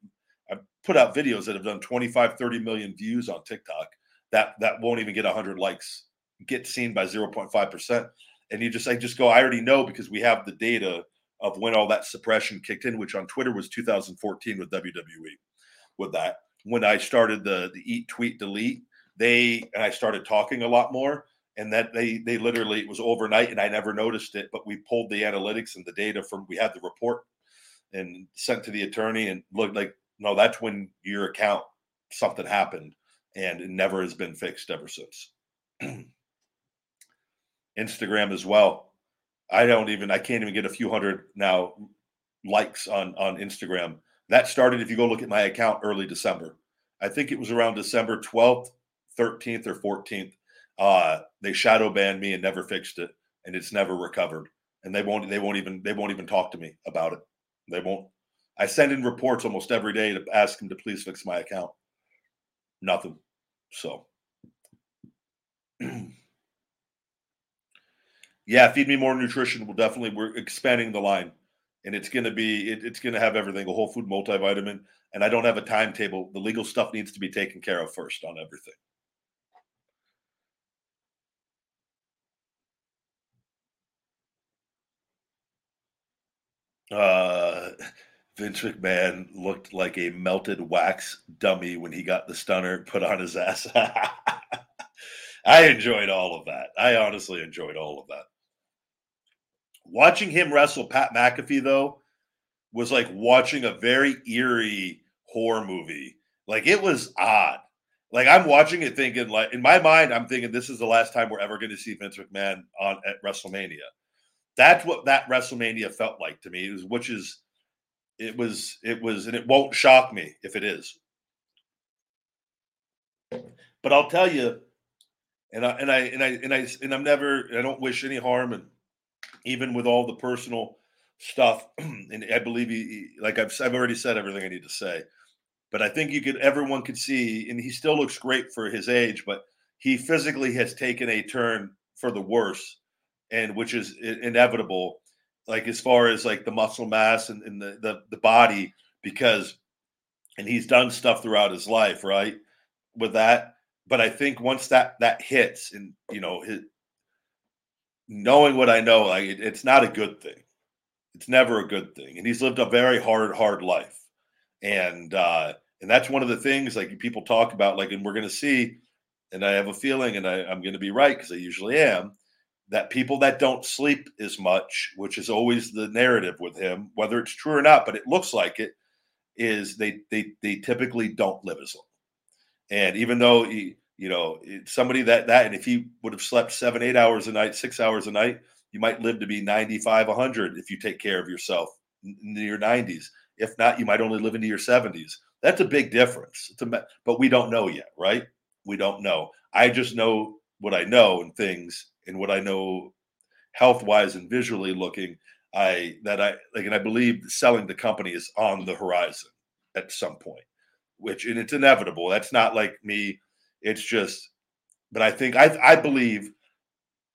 I put out videos that have done 25, 30 million views on TikTok. That that won't even get 100 likes, get seen by 0.5 percent and you just I just go I already know because we have the data of when all that suppression kicked in, which on Twitter was 2014 with WWE. With that, when I started the the eat tweet delete, they and I started talking a lot more, and that they they literally it was overnight, and I never noticed it. But we pulled the analytics and the data from we had the report and sent to the attorney and looked like no, that's when your account something happened, and it never has been fixed ever since. Instagram as well. I don't even I can't even get a few hundred now likes on on Instagram. That started if you go look at my account early December. I think it was around December 12th, 13th or 14th. Uh, they shadow banned me and never fixed it and it's never recovered. And they won't they won't even they won't even talk to me about it. They won't I send in reports almost every day to ask them to please fix my account. Nothing. So yeah, feed me more nutrition. We'll definitely we're expanding the line, and it's to be it, it's to have everything a whole food multivitamin. And I don't have a timetable. The legal stuff needs to be taken care of first on everything. Uh, Vince McMahon looked like a melted wax dummy when he got the stunner put on his ass. I enjoyed all of that. I honestly enjoyed all of that. Watching him wrestle Pat McAfee, though, was like watching a very eerie horror movie. Like it was odd. Like I'm watching it thinking, like in my mind, I'm thinking this is the last time we're ever going to see Vince McMahon on at WrestleMania. That's what that WrestleMania felt like to me. Was, which is, it was, it was, and it won't shock me if it is. But I'll tell you, and I and I and I and I and I'm never. I don't wish any harm, and even with all the personal stuff, and I believe he, like I've I've already said everything I need to say. But I think you could everyone could see, and he still looks great for his age, but he physically has taken a turn for the worse, and which is inevitable, like as far as like the muscle mass and, and the, the the body, because and he's done stuff throughout his life, right? With that. But I think once that that hits and you know his, knowing what I know, like it, it's not a good thing. It's never a good thing. And he's lived a very hard, hard life. And uh, and that's one of the things like people talk about, like, and we're gonna see, and I have a feeling, and I, I'm gonna be right because I usually am, that people that don't sleep as much, which is always the narrative with him, whether it's true or not, but it looks like it, is they they they typically don't live as long. And even though he, you know, somebody that that, and if he would have slept seven, eight hours a night, six hours a night, you might live to be 95, 100 if you take care of yourself in your 90s. If not, you might only live into your 70s. That's a big difference. A, but we don't know yet, right? We don't know. I just know what I know and things and what I know health wise and visually looking. I that I like, and I believe selling the company is on the horizon at some point, which and it's inevitable. That's not like me it's just, but I think I I believe,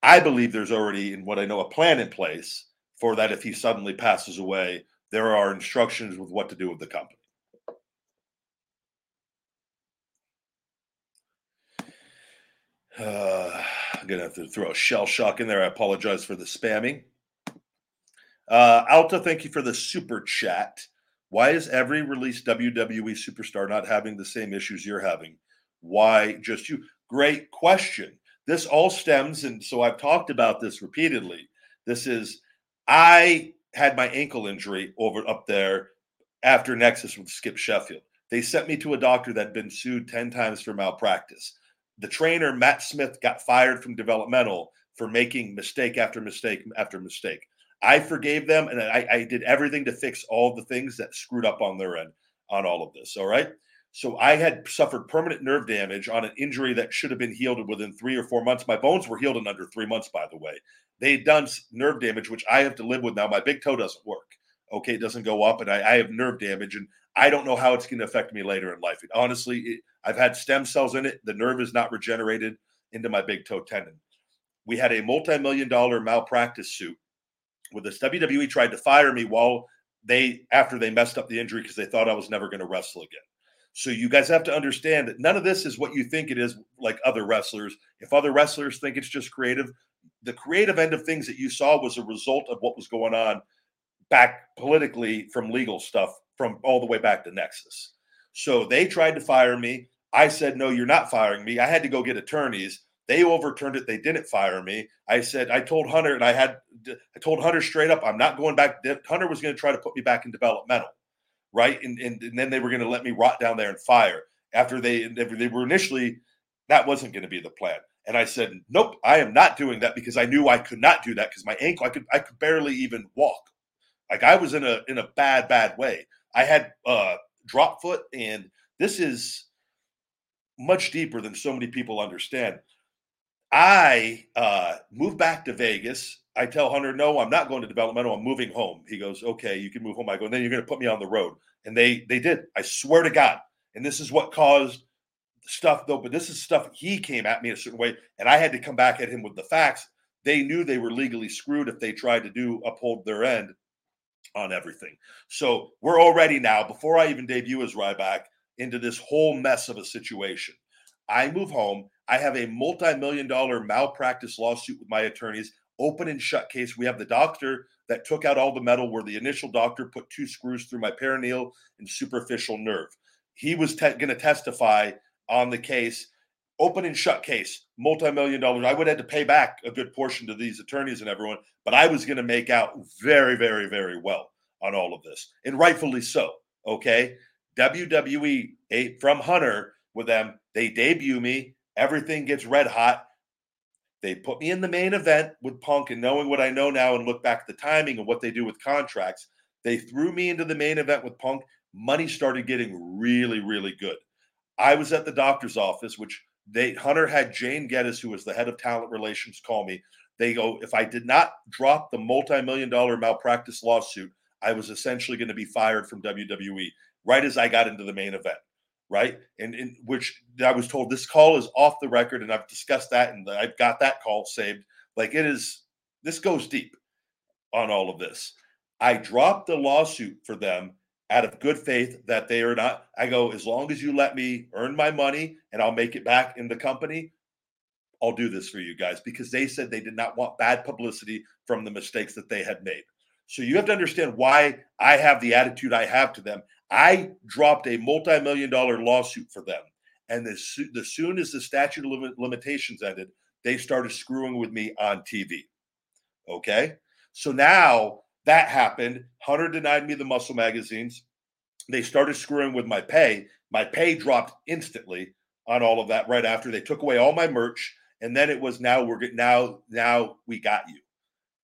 I believe there's already in what I know a plan in place for that. If he suddenly passes away, there are instructions with what to do with the company. Uh, I'm gonna have to throw a shell shock in there. I apologize for the spamming. Uh, Alta, thank you for the super chat. Why is every released WWE superstar not having the same issues you're having? Why just you? Great question. This all stems, and so I've talked about this repeatedly. This is, I had my ankle injury over up there after Nexus with Skip Sheffield. They sent me to a doctor that had been sued 10 times for malpractice. The trainer, Matt Smith, got fired from developmental for making mistake after mistake after mistake. I forgave them and I, I did everything to fix all the things that screwed up on their end on all of this. All right. So I had suffered permanent nerve damage on an injury that should have been healed within three or four months. My bones were healed in under three months, by the way. They'd done nerve damage, which I have to live with now. My big toe doesn't work. Okay, it doesn't go up, and I, I have nerve damage, and I don't know how it's going to affect me later in life. It, honestly, it, I've had stem cells in it. The nerve is not regenerated into my big toe tendon. We had a multi-million dollar malpractice suit with this. WWE tried to fire me while they after they messed up the injury because they thought I was never going to wrestle again. So you guys have to understand that none of this is what you think it is like other wrestlers. If other wrestlers think it's just creative, the creative end of things that you saw was a result of what was going on back politically from legal stuff from all the way back to Nexus. So they tried to fire me. I said, no, you're not firing me. I had to go get attorneys. They overturned it. They didn't fire me. I said, I told Hunter, and I had, I told Hunter straight up, I'm not going back. Hunter was going to try to put me back in developmental right? And, and, and then they were going to let me rot down there and fire after they they were initially that wasn't going to be the plan. And I said, nope, I am not doing that because I knew I could not do that because my ankle I could I could barely even walk. Like I was in a in a bad bad way. I had uh drop foot and this is much deeper than so many people understand. I uh, moved back to Vegas I tell Hunter, no, I'm not going to developmental. I'm moving home. He goes, okay, you can move home. I go, and then you're going to put me on the road. And they they did. I swear to God. And this is what caused stuff though. But this is stuff he came at me a certain way, and I had to come back at him with the facts. They knew they were legally screwed if they tried to do uphold their end on everything. So we're already now, before I even debut as Ryback, into this whole mess of a situation. I move home. I have a multi-million dollar malpractice lawsuit with my attorneys open and shut case. We have the doctor that took out all the metal where the initial doctor put two screws through my peroneal and superficial nerve. He was te- going to testify on the case. open and shut case, multi-million dollars. I would have had to pay back a good portion to these attorneys and everyone, but I was going to make out very, very, very well on all of this, and rightfully so. Okay, WWE eh, from Hunter with them, they debut me. Everything gets red hot. They put me in the main event with Punk, and knowing what I know now and look back at the timing and what they do with contracts, they threw me into the main event with Punk. Money started getting really, really good. I was at the doctor's office, which they Hunter had Jane Geddes, who was the head of talent relations, call me. They go, if I did not drop the multi-million dollar malpractice lawsuit, I was essentially going to be fired from WWE right as I got into the main event right? And in which I was told this call is off the record, and I've discussed that, and I've got that call saved. Like it is, this goes deep on all of this. I dropped the lawsuit for them out of good faith that they are not. I go, as long as you let me earn my money and I'll make it back in the company, I'll do this for you guys because they said they did not want bad publicity from the mistakes that they had made. So you have to understand why I have the attitude I have to them. I dropped a multi-million dollar lawsuit for them, and as, as soon as the statute of limitations ended, they started screwing with me on TV. Okay, so now that happened. Hunter denied me the muscle magazines. They started screwing with my pay. My pay dropped instantly on all of that right after they took away all my merch, and then it was now we're now now we got you.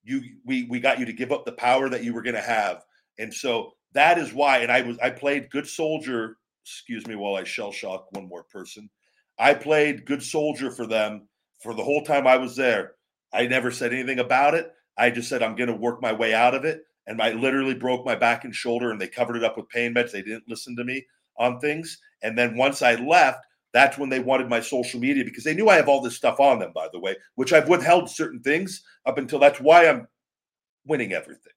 You we we got you to give up the power that you were going to have, and so that is why. And I was I played good soldier. Excuse me while I shell shock one more person. I played good soldier for them for the whole time I was there. I never said anything about it. I just said I'm going to work my way out of it. And I literally broke my back and shoulder, and they covered it up with pain meds. They didn't listen to me on things. And then once I left, that's when they wanted my social media because they knew I have all this stuff on them, by the way, which I've withheld certain things up until that's why I'm winning everything.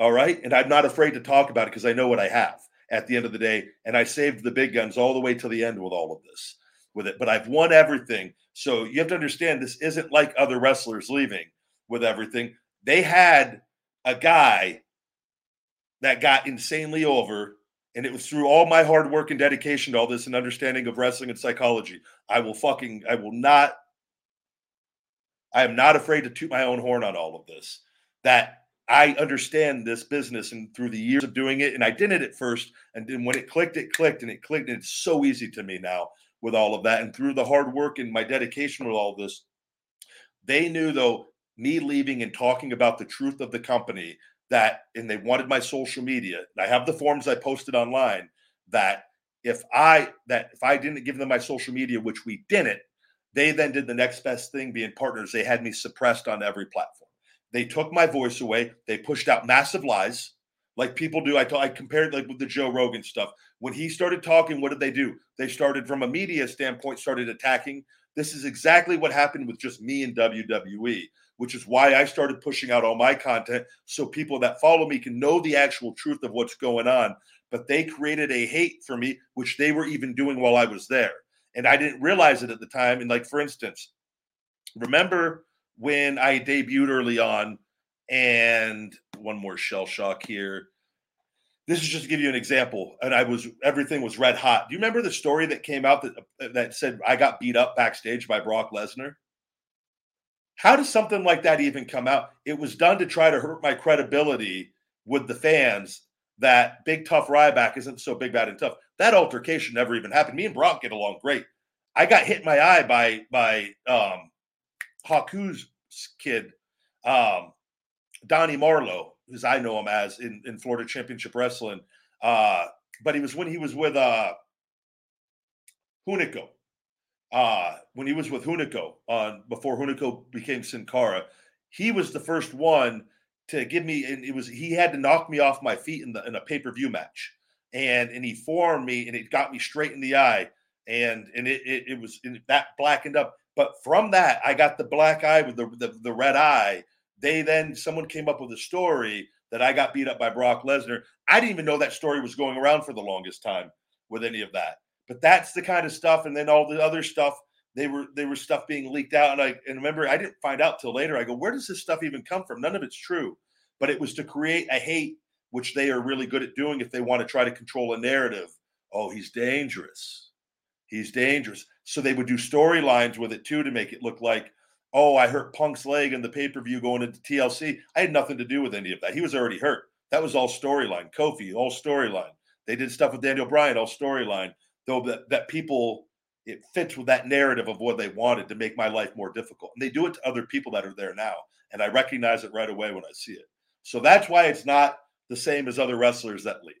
All right. And I'm not afraid to talk about it because I know what I have at the end of the day. And I saved the big guns all the way to the end with all of this, with it. But I've won everything. So you have to understand this isn't like other wrestlers leaving with everything. They had a guy that got insanely over. And it was through all my hard work and dedication to all this and understanding of wrestling and psychology. I will fucking, I will not, I am not afraid to toot my own horn on all of this. That I understand this business and through the years of doing it, and I did it at first, and then when it clicked, it clicked, and it clicked, and it's so easy to me now with all of that. And through the hard work and my dedication with all this, they knew though me leaving and talking about the truth of the company that, and they wanted my social media. I have the forms I posted online that if I that if I didn't give them my social media, which we didn't, they then did the next best thing, being partners. They had me suppressed on every platform. They took my voice away. They pushed out massive lies, like people do. I, t- I compared like with the Joe Rogan stuff. When he started talking, what did they do? They started from a media standpoint, started attacking. This is exactly what happened with just me and WWE, which is why I started pushing out all my content so people that follow me can know the actual truth of what's going on. But they created a hate for me, which they were even doing while I was there. And I didn't realize it at the time. And like, for instance, remember when I debuted early on, and one more shell shock here. This is just to give you an example, and I was everything was red hot. Do you remember the story that came out that uh, that said I got beat up backstage by Brock Lesnar? How does something like that even come out? It was done to try to hurt my credibility with the fans that big tough Ryback isn't so big, bad, and tough. That altercation never even happened. Me and Brock get along great. I got hit in my eye by by um, Haku's kid, um, Donny Marlow, as I know him as in, in Florida Championship Wrestling. Uh, but he was when he was with uh, Hunico. Uh, when he was with Hunico on before Hunico became Sin Cara, he was the first one to give me and it was he had to knock me off my feet in the in a pay-per-view match. And and he formed me and it got me straight in the eye. And and it it, it was that blackened up. But from that, I got the black eye with the, the, the red eye. They then someone came up with a story that I got beat up by Brock Lesnar. I didn't even know that story was going around for the longest time with any of that. But that's the kind of stuff, and then all the other stuff. They were they were stuff being leaked out, and I and remember I didn't find out till later. I go, where does this stuff even come from? None of it's true, but it was to create a hate, which they are really good at doing if they want to try to control a narrative. Oh, he's dangerous. He's dangerous. So they would do storylines with it too to make it look like, oh, I hurt Punk's leg in the pay per view going into TLC. I had nothing to do with any of that. He was already hurt. That was all storyline. Kofi, all storyline. They did stuff with Daniel Bryan, all storyline. Though that, that people, it fits with that narrative of what they wanted to make my life more difficult. And they do it to other people that are there now. And I recognize it right away when I see it. So that's why it's not the same as other wrestlers that leave.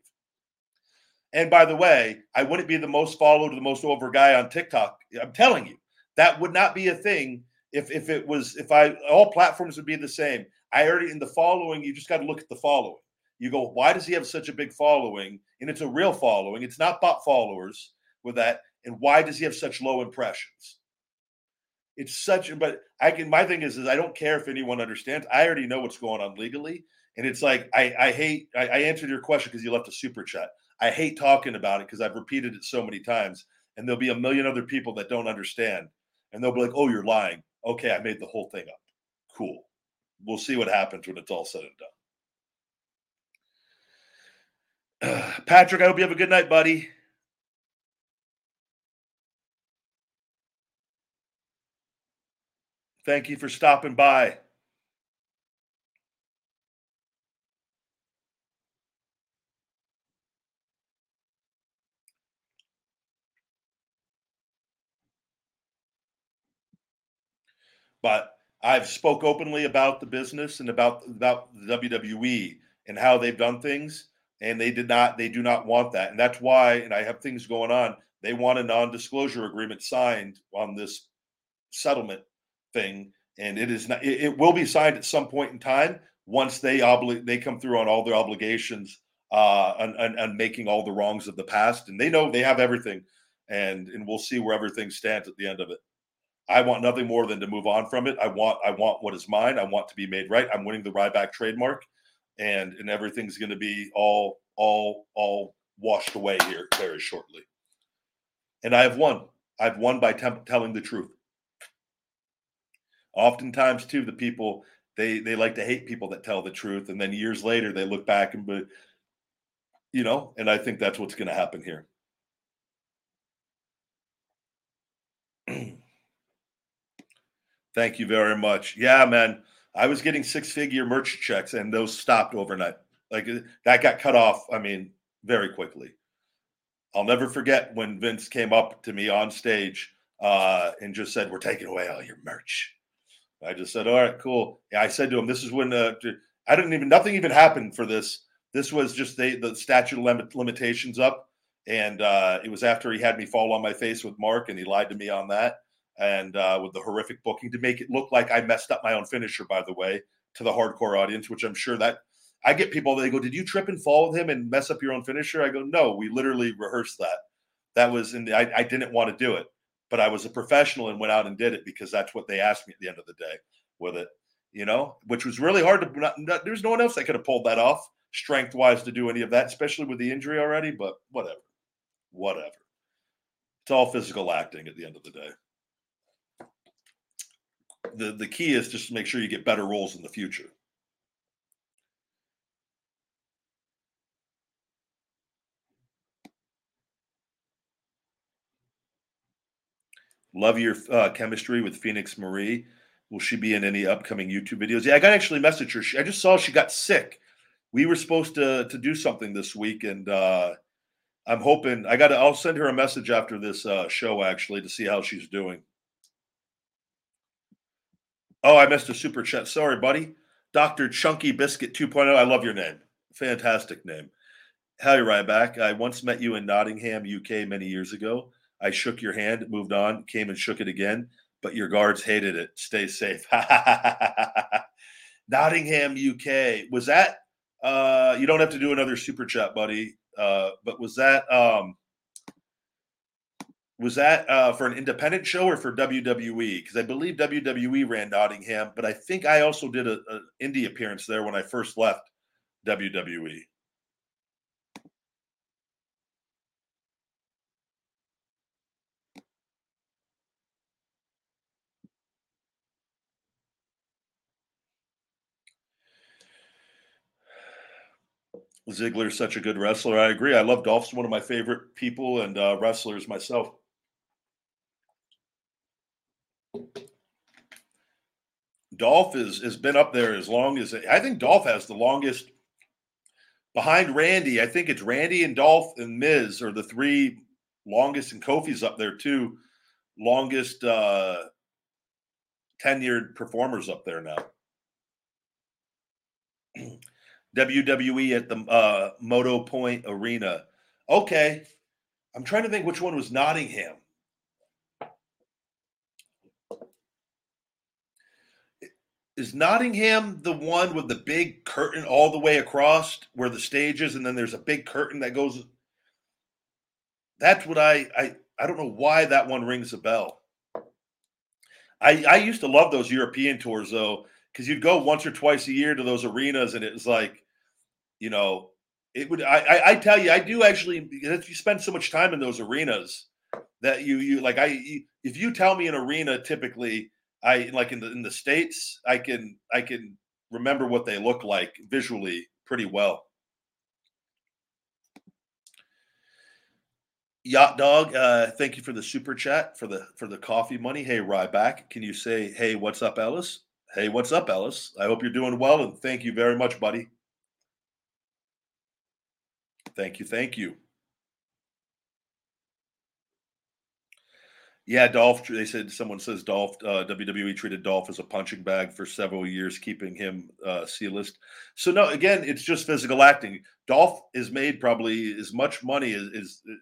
And by the way, I wouldn't be the most followed, the most over guy on TikTok. I'm telling you, that would not be a thing if if it was if I all platforms would be the same. I already in the following, you just got to look at the following. You go, why does he have such a big following? And it's a real following. It's not bot followers with that. And why does he have such low impressions? It's such, but I can. My thing is, is I don't care if anyone understands. I already know what's going on legally, and it's like I, I hate. I, I answered your question because you left a super chat. I hate talking about it because I've repeated it so many times, and there'll be a million other people that don't understand, and they'll be like, "Oh, you're lying." Okay, I made the whole thing up. Cool. We'll see what happens when it's all said and done. Patrick, I hope you have a good night, buddy. Thank you for stopping by. But I've spoke openly about the business and about about the WWE and how they've done things, and they did not. They do not want that, and that's why. And I have things going on. They want a non-disclosure agreement signed on this settlement thing, and it is not. It, it will be signed at some point in time once they obli- they come through on all their obligations uh, on, on making all the wrongs of the past, and they know they have everything, and and we'll see where everything stands at the end of it. I want nothing more than to move on from it. I want I want what is mine. I want to be made right. I'm winning the Ryback trademark, and and everything's going to be all all all washed away here very shortly. And I have won. I've won by temp- telling the truth. Oftentimes, too, the people they they like to hate people that tell the truth, and then years later they look back and but you know, and I think that's what's going to happen here. Thank you very much. Yeah, man. I was getting six figure merch checks and those stopped overnight. Like uh, that got cut off, I mean, very quickly. I'll never forget when Vince came up to me on stage uh, and just said, We're taking away all your merch. I just said, All right, cool. I said to him, This is when uh, I didn't even, nothing even happened for this. This was just the, statute of limit, limitations up. And uh, it was after he had me fall on my face with Mark and he lied to me on that and uh, with the horrific booking to make it look like I messed up my own finisher, by the way, to the hardcore audience, which I'm sure that I get people they go, Did you trip and fall with him and mess up your own finisher? I go, No, we literally rehearsed that. That was, and I, I didn't want to do it, but I was a professional and went out and did it because that's what they asked me at the end of the day with it, you know, which was really hard to, not, not, there's no one else that could have pulled that off strength wise to do any of that, especially with the injury already, but whatever, whatever. It's all physical acting at the end of the day the the key is just to make sure you get better roles in the future. Love your uh, chemistry with Phoenix Marie. Will she be in any upcoming YouTube videos? Yeah, I got actually message her. She, I just saw she got sick. We were supposed to to do something this week, and uh, I'm hoping I got. I'll send her a message after this uh, show actually to see how she's doing. Oh, I missed a super chat. Sorry, buddy. Dr. Chunky Biscuit 2.0. I love your name. Fantastic name. Harry Ryback. I once met you in Nottingham, UK, many years ago. I shook your hand, moved on, came and shook it again, but your guards hated it. Stay safe. Nottingham, UK. Was that? Uh, you don't have to do another super chat, buddy. Uh, but was that? Um, was that uh, for an independent show or for WWE? Because I believe WWE ran Nottingham, but I think I also did an indie appearance there when I first left WWE. Ziggler's such a good wrestler. I agree. I love Dolph's one of my favorite people and uh, wrestlers myself. Dolph is has been up there as long as I think Dolph has the longest behind Randy. I think it's Randy and Dolph and Miz are the three longest, and Kofi's up there too. Longest uh, tenured performers up there now. WWE at the uh, Motorpoint Arena. Okay. I'm trying to think which one was Nottingham. Is Nottingham the one with the big curtain all the way across where the stage is, and then there's a big curtain that goes? That's what I I I don't know why that one rings a bell. I I used to love those European tours though, because you'd go once or twice a year to those arenas, and it was like, you know, it would. I I, I tell you, I do actually. If you spend so much time in those arenas, that you you like I if you tell me an arena typically I like in the in the states, I can I can remember what they look like visually pretty well. Yacht Dog, uh, thank you for the super chat for the for the coffee money. Hey Ryback, can you say hey what's up Ellis? Hey what's up Ellis? I hope you're doing well and thank you very much, buddy. Thank you, thank you. Yeah, Dolph. They said someone says Dolph. Uh, WWE treated Dolph as a punching bag for several years, keeping him uh, C-list. So no, again, it's just physical acting. Dolph is made probably as much money as, as uh,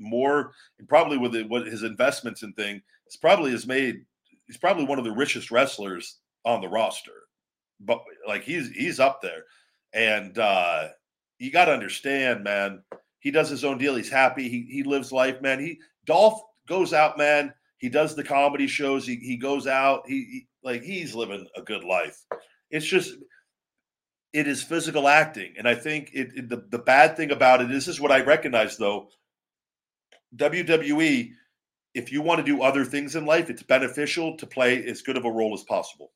more, and probably with it, what his investments and thing. It's probably has made. He's probably one of the richest wrestlers on the roster, but like he's he's up there, and uh, you got to understand, man. He does his own deal. He's happy. He he lives life, man. He Dolph goes out, man. He does the comedy shows. He he goes out. He, he like he's living a good life. It's just it is physical acting, and I think it, it the the bad thing about it is this is what I recognize though. WWE, if you want to do other things in life, it's beneficial to play as good of a role as possible.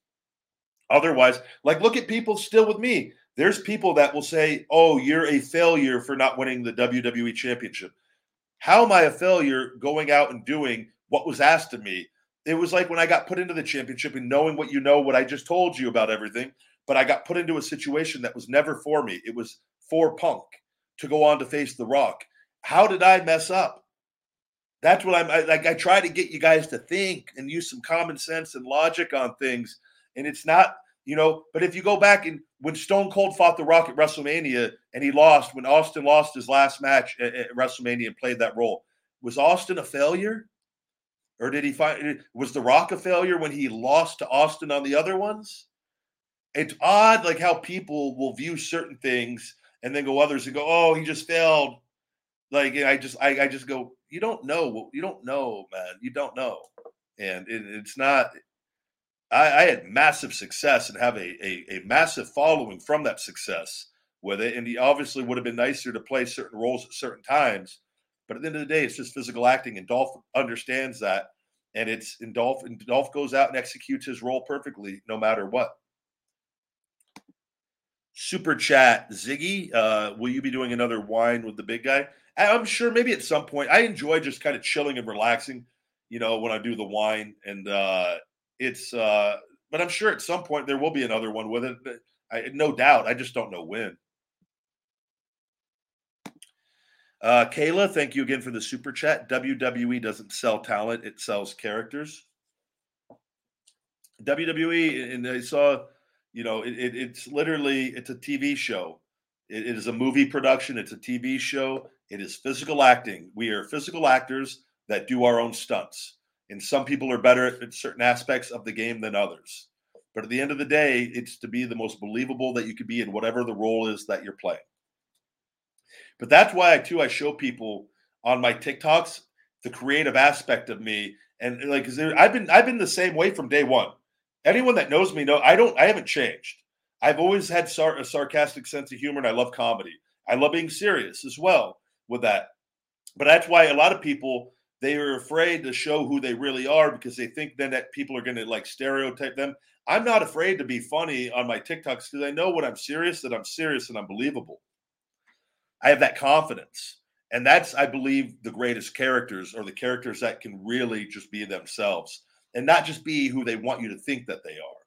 Otherwise, like look at people still with me. There's people that will say, "Oh, you're a failure for not winning the WWE championship." How am I a failure going out and doing what was asked of me? It was like when I got put into the championship and knowing what you know, what I just told you about everything, but I got put into a situation that was never for me. It was for Punk to go on to face The Rock. How did I mess up? That's what I'm I, like. I try to get you guys to think and use some common sense and logic on things, and it's not you know. But if you go back and when Stone Cold fought The Rock at WrestleMania and he lost, when Austin lost his last match at, at WrestleMania and played that role, was Austin a failure? Or did he find was The Rock a failure when he lost to Austin on the other ones? It's odd, like how people will view certain things and then go others and go, "Oh, he just failed." Like I just, I, I just go, "You don't know, you don't know, man. You don't know." And it, it's not I, I had massive success and have a, a, a, massive following from that success with it. And he obviously would have been nicer to play certain roles at certain times. But at the end of the day, it's just physical acting, and Dolph understands that. And it's and Dolph and Dolph goes out and executes his role perfectly, no matter what. Super chat, Ziggy. Uh, will you be doing another wine with the big guy? I'm sure maybe at some point. I enjoy just kind of chilling and relaxing, you know, when I do the wine. And uh, it's uh but i'm sure at some point there will be another one with it I, no doubt i just don't know when. Uh kayla thank you again for the super chat. Wwe doesn't sell talent it sells characters. Wwe and i saw you know it, it, it's literally it's a tv show. It, it is a movie production it's a tv show. It is physical acting. We are physical actors that do our own stunts and some people are better at certain aspects of the game than others. But at the end of the day, it's to be the most believable that you could be in whatever the role is that you're playing. But that's why I too I show people on my TikToks the creative aspect of me, and like I've been I've been the same way from day one. Anyone that knows me know I don't I haven't changed. I've always had sar- a sarcastic sense of humor, and I love comedy. I love being serious as well with that. But that's why a lot of people they are afraid to show who they really are because they think then that people are going to like stereotype them. I'm not afraid to be funny on my TikToks because I know when I'm serious that I'm serious and I'm believable. I have that confidence. And that's, I believe, the greatest characters or the characters that can really just be themselves. and not just be who they want you to think that they are.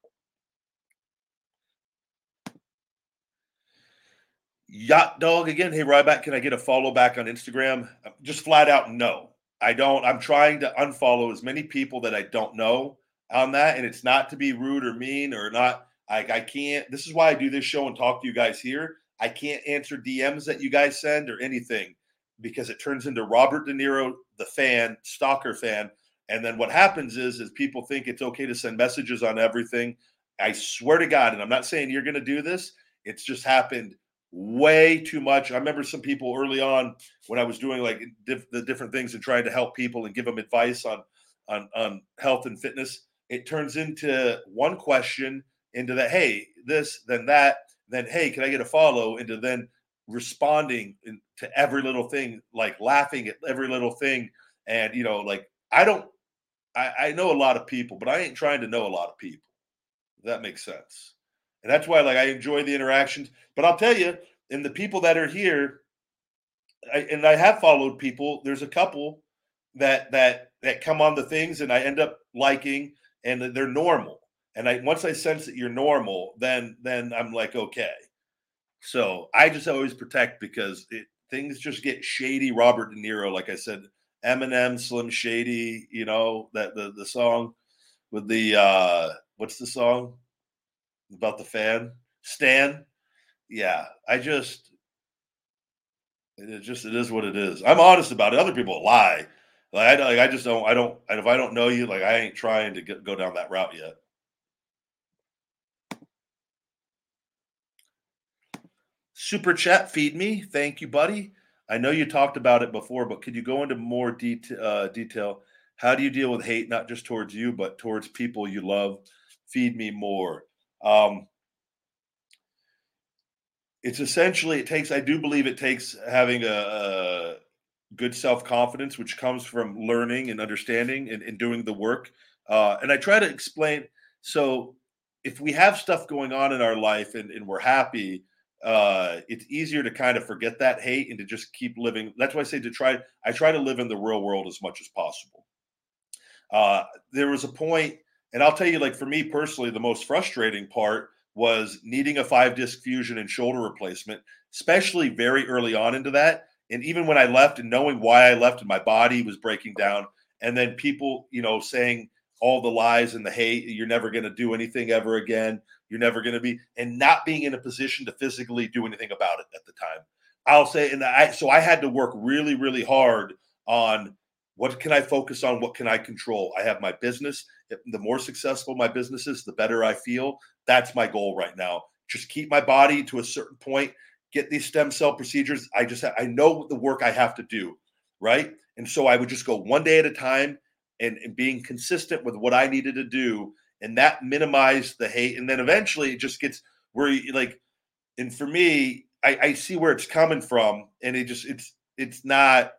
Yacht Dog again. Hey, Ryback, can I get a follow back on Instagram? Just flat out no. I don't. I'm trying to unfollow as many people that I don't know on that, and it's not to be rude or mean or not. I, I can't. This is why I do this show and talk to you guys here. I can't answer DMs that you guys send or anything because it turns into Robert De Niro, the fan, stalker fan. And then what happens is, is people think it's okay to send messages on everything. I swear to God, and I'm not saying you're going to do this. It's just happened way too much. I remember some people early on when I was doing like diff- the different things and trying to help people and give them advice on on on health and fitness. It turns into one question into that, hey, this, then that, then hey, can I get a follow? Into then responding to every little thing, like laughing at every little thing, and you know, like I don't, I, I know a lot of people, but I ain't trying to know a lot of people. that makes sense. And that's why like I enjoy the interactions. But I'll tell you, and the people that are here, I, and I have followed people. There's a couple that that that come on the things, and I end up liking, and they're normal. And I once I sense that you're normal, then then I'm like okay. So I just always protect because it, things just get shady. Robert De Niro, like I said, Eminem, Slim Shady, you know that the the song with the uh what's the song? About the fan. Stan, yeah, I just it just it is what it is. I'm honest about it. Other people lie. Like I, like I just don't. I don't. And if I don't know you, like I ain't trying to get, go down that route yet. Super chat, feed me. Thank you, buddy. I know you talked about it before, but could you go into more detail? Uh, detail? How do you deal with hate, not just towards you, but towards people you love? Feed me more. Um, it's essentially it takes. I do believe it takes having a, a good self confidence, which comes from learning and understanding and, and doing the work. Uh, and I try to explain. So if we have stuff going on in our life and, and we're happy, uh, it's easier to kind of forget that hate and to just keep living. That's why I say to try. I try to live in the real world as much as possible. Uh, there was a point and I'll tell you, like for me personally, the most frustrating part was needing a five disc fusion and shoulder replacement, especially very early on into that. And even when I left and knowing why I left and my body was breaking down, and then people, you know, saying all the lies and the hate, you're never going to do anything ever again. You're never going to be, and not being in a position to physically do anything about it at the time. I'll say, and I, so I had to work really, really hard on what can I focus on? What can I control? I have my business. The more successful my business is, the better I feel. That's my goal right now. Just keep my body to a certain point, get these stem cell procedures. I just I know the work I have to do, right? And so I would just go one day at a time and, and being consistent with what I needed to do. And that minimized the hate. And then eventually it just gets where you like, and for me, I, I see where it's coming from. And it just it's it's not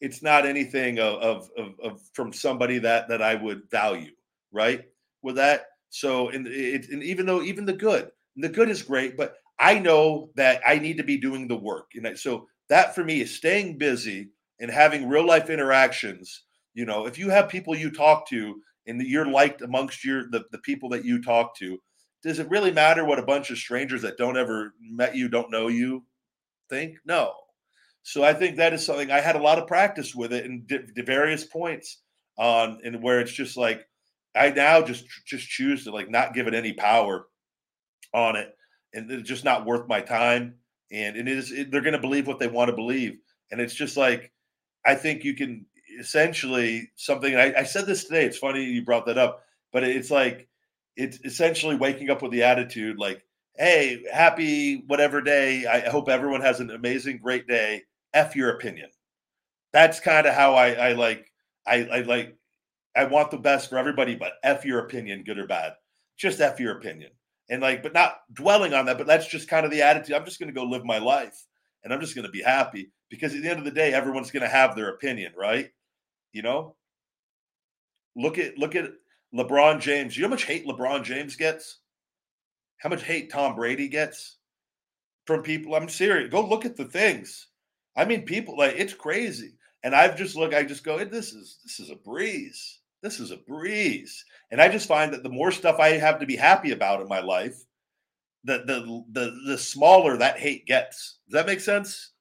it's not anything of, of, of, of, from somebody that that I would value, right? With that, so and it, and even though even the good, the good is great, but I know that I need to be doing the work, and so that for me is staying busy and having real life interactions. You know, if you have people you talk to and you're liked amongst your the, the people that you talk to, does it really matter what a bunch of strangers that don't ever met you, don't know you, think? No so I think that is something I had a lot of practice with it in di- various points on and where it's just like I now just just choose to like not give it any power on it. And it's just not worth my time. And it is it, they're going to believe what they want to believe. And it's just like I think you can essentially something I, I said this today it's funny you brought that up but it's like it's essentially waking up with the attitude like hey happy whatever day. I hope everyone has an amazing great day F your opinion. That's kind of how I, I like, I, I like, I want the best for everybody, but F your opinion, good or bad. Just F your opinion. And like, but not dwelling on that, but that's just kind of the attitude. I'm just going to go live my life and I'm just going to be happy because at the end of the day, everyone's going to have their opinion, right? You know, look at, look at LeBron James. You know how much hate LeBron James gets? How much hate Tom Brady gets from people? I'm serious. Go look at the things. I mean, people like it's crazy. And I've just look, I just go, this is this is a breeze. This is a breeze. And I just find that the more stuff I have to be happy about in my life, the the the the smaller that hate gets. Does that make sense?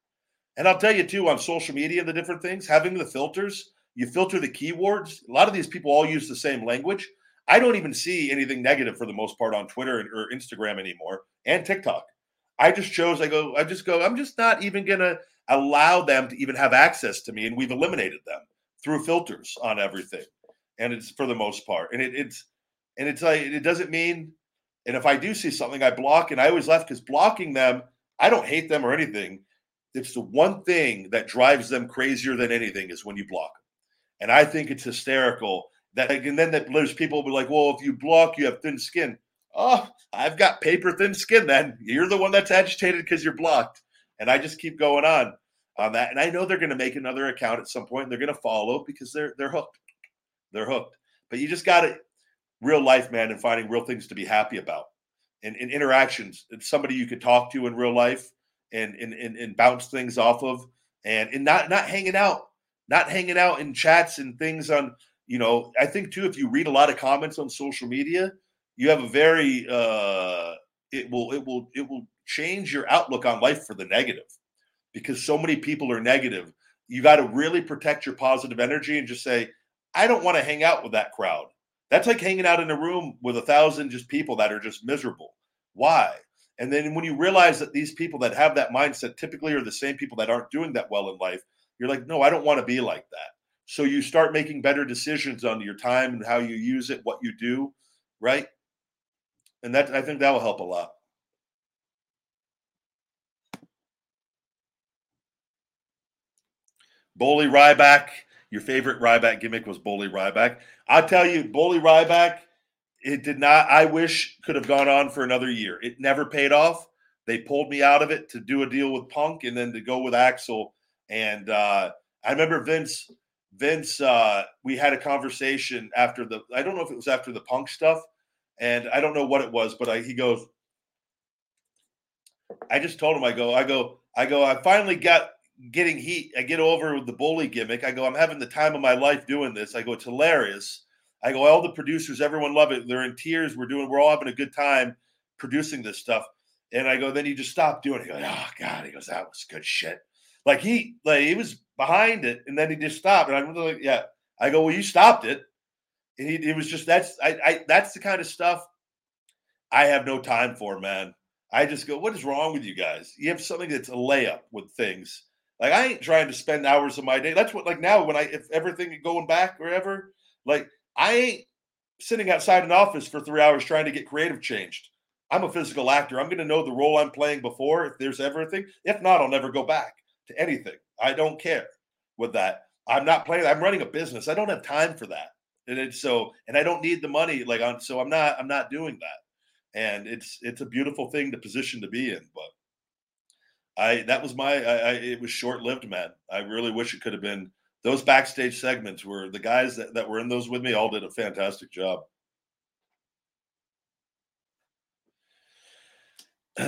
And I'll tell you too on social media, the different things, having the filters, you filter the keywords. A lot of these people all use the same language. I don't even see anything negative for the most part on Twitter or Instagram anymore and TikTok. I just chose, I go, I just go, I'm just not even to allow them to even have access to me. And we've eliminated them through filters on everything. And it's for the most part. And it, it's, and it's like, it doesn't mean, and if I do see something, I block and I always left because blocking them, I don't hate them or anything. It's the one thing that drives them crazier than anything is when you block them. And I think it's hysterical that, and then that there's people be like, well, if you block, you have thin skin. Oh, I've got paper thin skin then. You're the one that's agitated because you're blocked. And I just keep going on on that. And I know they're going to make another account at some point and they're going to follow because they're they're hooked. They're hooked. But you just got to real life, man, and finding real things to be happy about. And, and interactions. It's somebody you could talk to in real life and, and and and bounce things off of and and not not hanging out, not hanging out in chats and things on, you know, I think too, if you read a lot of comments on social media, you have a very uh it will it will it will change your outlook on life for the negative because so many people are negative. You got to really protect your positive energy and just say i don't want to hang out with that crowd. That's like hanging out in a room with a thousand just people that are just miserable. Why? And then when you realize that these people that have that mindset typically are the same people that aren't doing that well in life you're like no i don't want to be like that. So you start making better decisions on your time and how you use it what you do right? And that I think that will help a lot. Bully Ryback, your favorite Ryback gimmick was Bully Ryback. I'll tell you, Bully Ryback, it did not. I wish could have gone on for another year. It never paid off. They pulled me out of it to do a deal with Punk and then to go with Axel. And uh, I remember Vince. Vince, uh, we had a conversation after the. I don't know if it was after the Punk stuff and I don't know what it was, but I, he goes, I just told him, I go, I go, I go, I finally got getting heat. I get over the bully gimmick. I go, I'm having the time of my life doing this. I go, it's hilarious. I go, all the producers, everyone love it. They're in tears. We're doing, we're all having a good time producing this stuff. And I go, then you just stop doing it. He goes, oh God. He goes, that was good shit. Like he, like he was behind it, and then he just stopped. And I'm like, yeah. I go, well, you stopped it. And he, it was just that's I, I that's the kind of stuff I have no time for, man. I just go, what is wrong with you guys? You have something that's a layup with things. Like I ain't trying to spend hours of my day. That's what like now when I if everything going back or ever, like I ain't sitting outside an office for three hours trying to get creative changed. I'm a physical actor. I'm going to know the role I'm playing before if there's everything. If not, I'll never go back to anything. I don't care with that. I'm not playing. I'm running a business. I don't have time for that and it's so and i don't need the money like on so i'm not i'm not doing that and it's it's a beautiful thing to position to be in but i that was my i, I it was short-lived man i really wish it could have been those backstage segments were the guys that, that were in those with me all did a fantastic job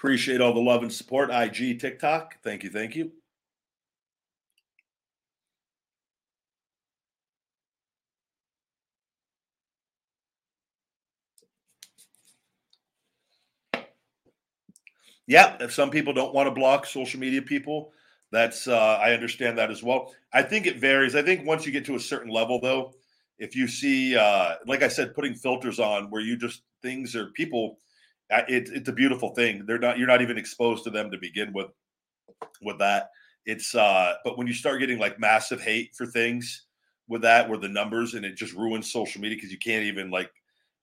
Appreciate all the love and support. IG, TikTok. Thank you. Thank you. Yeah, if some people don't want to block social media people, that's uh, I understand that as well. I think it varies. I think once you get to a certain level, though, if you see, uh, like I said, putting filters on where you just things or people it, it's a beautiful thing. They're not you're not even exposed to them to begin with. With that, it's uh, but when you start getting like massive hate for things with that, where the numbers and it just ruins social media because you can't even like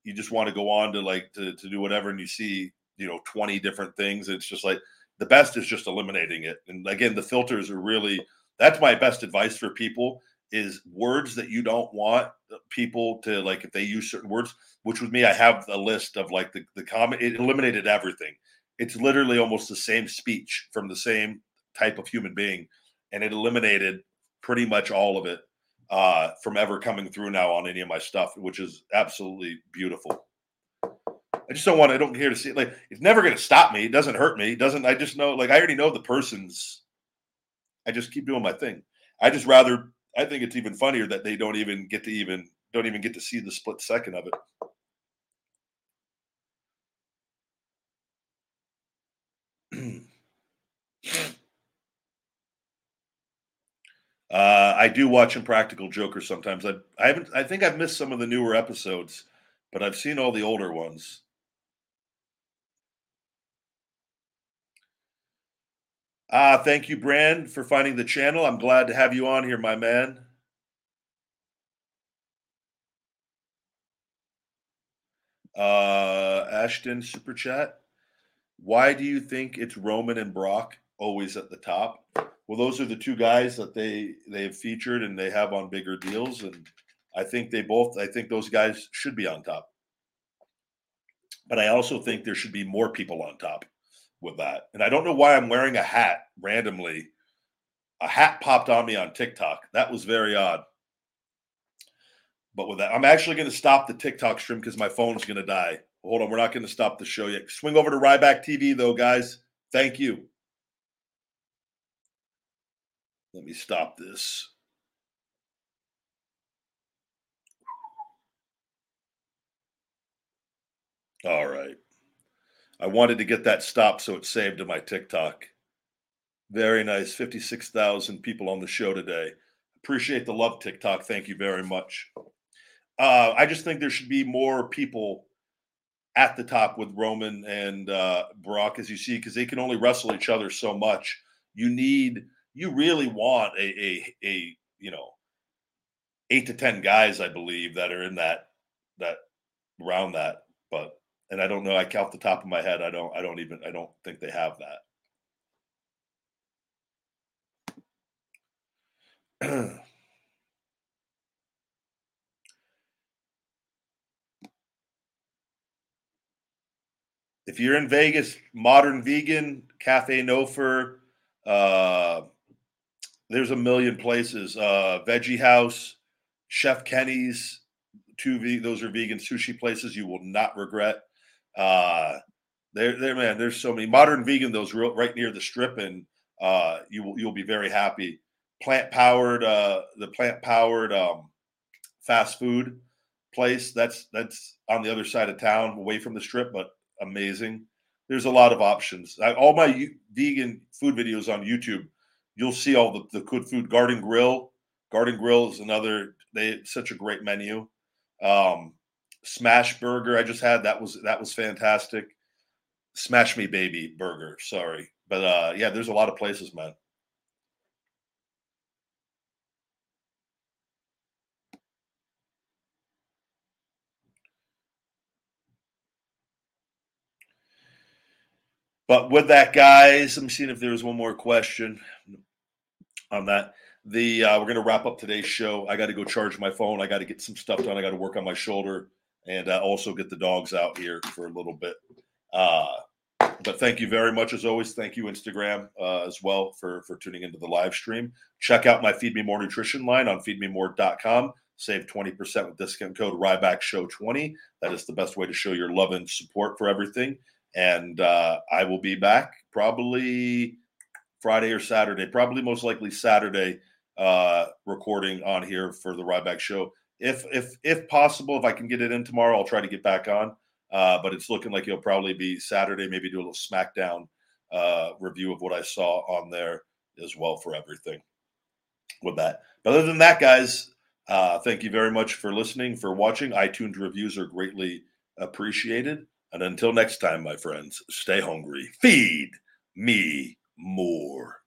you just want to go on to like to, to do whatever and you see you know 20 different things. It's just like the best is just eliminating it. And again the filters are really that's my best advice for people is words that you don't want people to like if they use certain words which with me i have a list of like the, the comment it eliminated everything. It's literally almost the same speech from the same type of human being and it eliminated pretty much all of it uh, from ever coming through now on any of my stuff which is absolutely beautiful I just don't want. I don't care to see it. Like it's never going to stop me. It doesn't hurt me. It doesn't. I just know. Like I already know the person's. I just keep doing my thing. I just rather. I think it's even funnier that they don't even get to even don't even get to see the split second of it. Uh, I do watch Impractical Joker sometimes. I I haven't. I think I've missed some of the newer episodes, but I've seen all the older ones. Ah, thank you, Brand, for finding the channel. I'm glad to have you on here, my man. Uh, Ashton super chat. Why do you think it's Roman and Brock always at the top? Well, those are the two guys that they they've featured and they have on bigger deals, and I think they both. I think those guys should be on top. But I also think there should be more people on top with that. And I don't know why I'm wearing a hat randomly. A hat popped on me on TikTok. That was very odd. But with that, I'm actually going to stop the TikTok stream because my phone's going to die. Hold on, we're not going to stop the show yet. Swing over to Ryback TV though, guys. Thank you. Let me stop this. All right. I wanted to get that stopped so it's saved to my TikTok. Very nice. 56,000 people on the show today. Appreciate the love, TikTok. Thank you very much. Uh, I just think there should be more people at the top with Roman and uh, Brock, as you see, because they can only wrestle each other so much. You need, you really want a, a, a, you know, eight to ten guys, I believe, that are in that that around that. But and I don't know. I count the top of my head. I don't. I don't even. I don't think they have that. if you're in Vegas, Modern Vegan, Cafe No uh, there's a million places. Uh, Veggie House, Chef Kenny's, two ve- those are vegan sushi places you will not regret. Uh, there, there, man. There's so many modern vegan. Those real right near the strip, and uh, you will you'll be very happy. Plant powered, uh, the plant powered um, fast food place. That's that's on the other side of town, away from the strip, but amazing. There's a lot of options. I, all my u- vegan food videos on YouTube, you'll see all the, the good food. Garden Grill, Garden Grill is another. They such a great menu. Um, Smash Burger I just had that was that was fantastic. Smash Me Baby Burger, sorry, but uh, yeah, there's a lot of places, man. But with that, guys, I'm seeing if there was one more question on that. The uh, we're to wrap up today's show. I got to go charge my phone. I got to get some stuff done. I got to work on my shoulder and uh, also get the dogs out here for a little bit. Uh, but thank you very much as always. Thank you Instagram uh, as well for for tuning into the live stream. Check out my Feed Me More nutrition line on feedmemore.com. Save 20% with discount code Ryback Show 20. That is the best way to show your love and support for everything and uh, I will be back probably Friday or Saturday, probably most likely Saturday, uh, recording on here for the Ryback Show. If if if possible, if I can get it in tomorrow, I'll try to get back on. Uh, but it's looking like it'll probably be Saturday. Maybe do a little SmackDown uh, review of what I saw on there as well for everything with that. But other than that, guys, uh, thank you very much for listening, for watching. iTunes reviews are greatly appreciated. And until next time, my friends, stay hungry. Feed me more.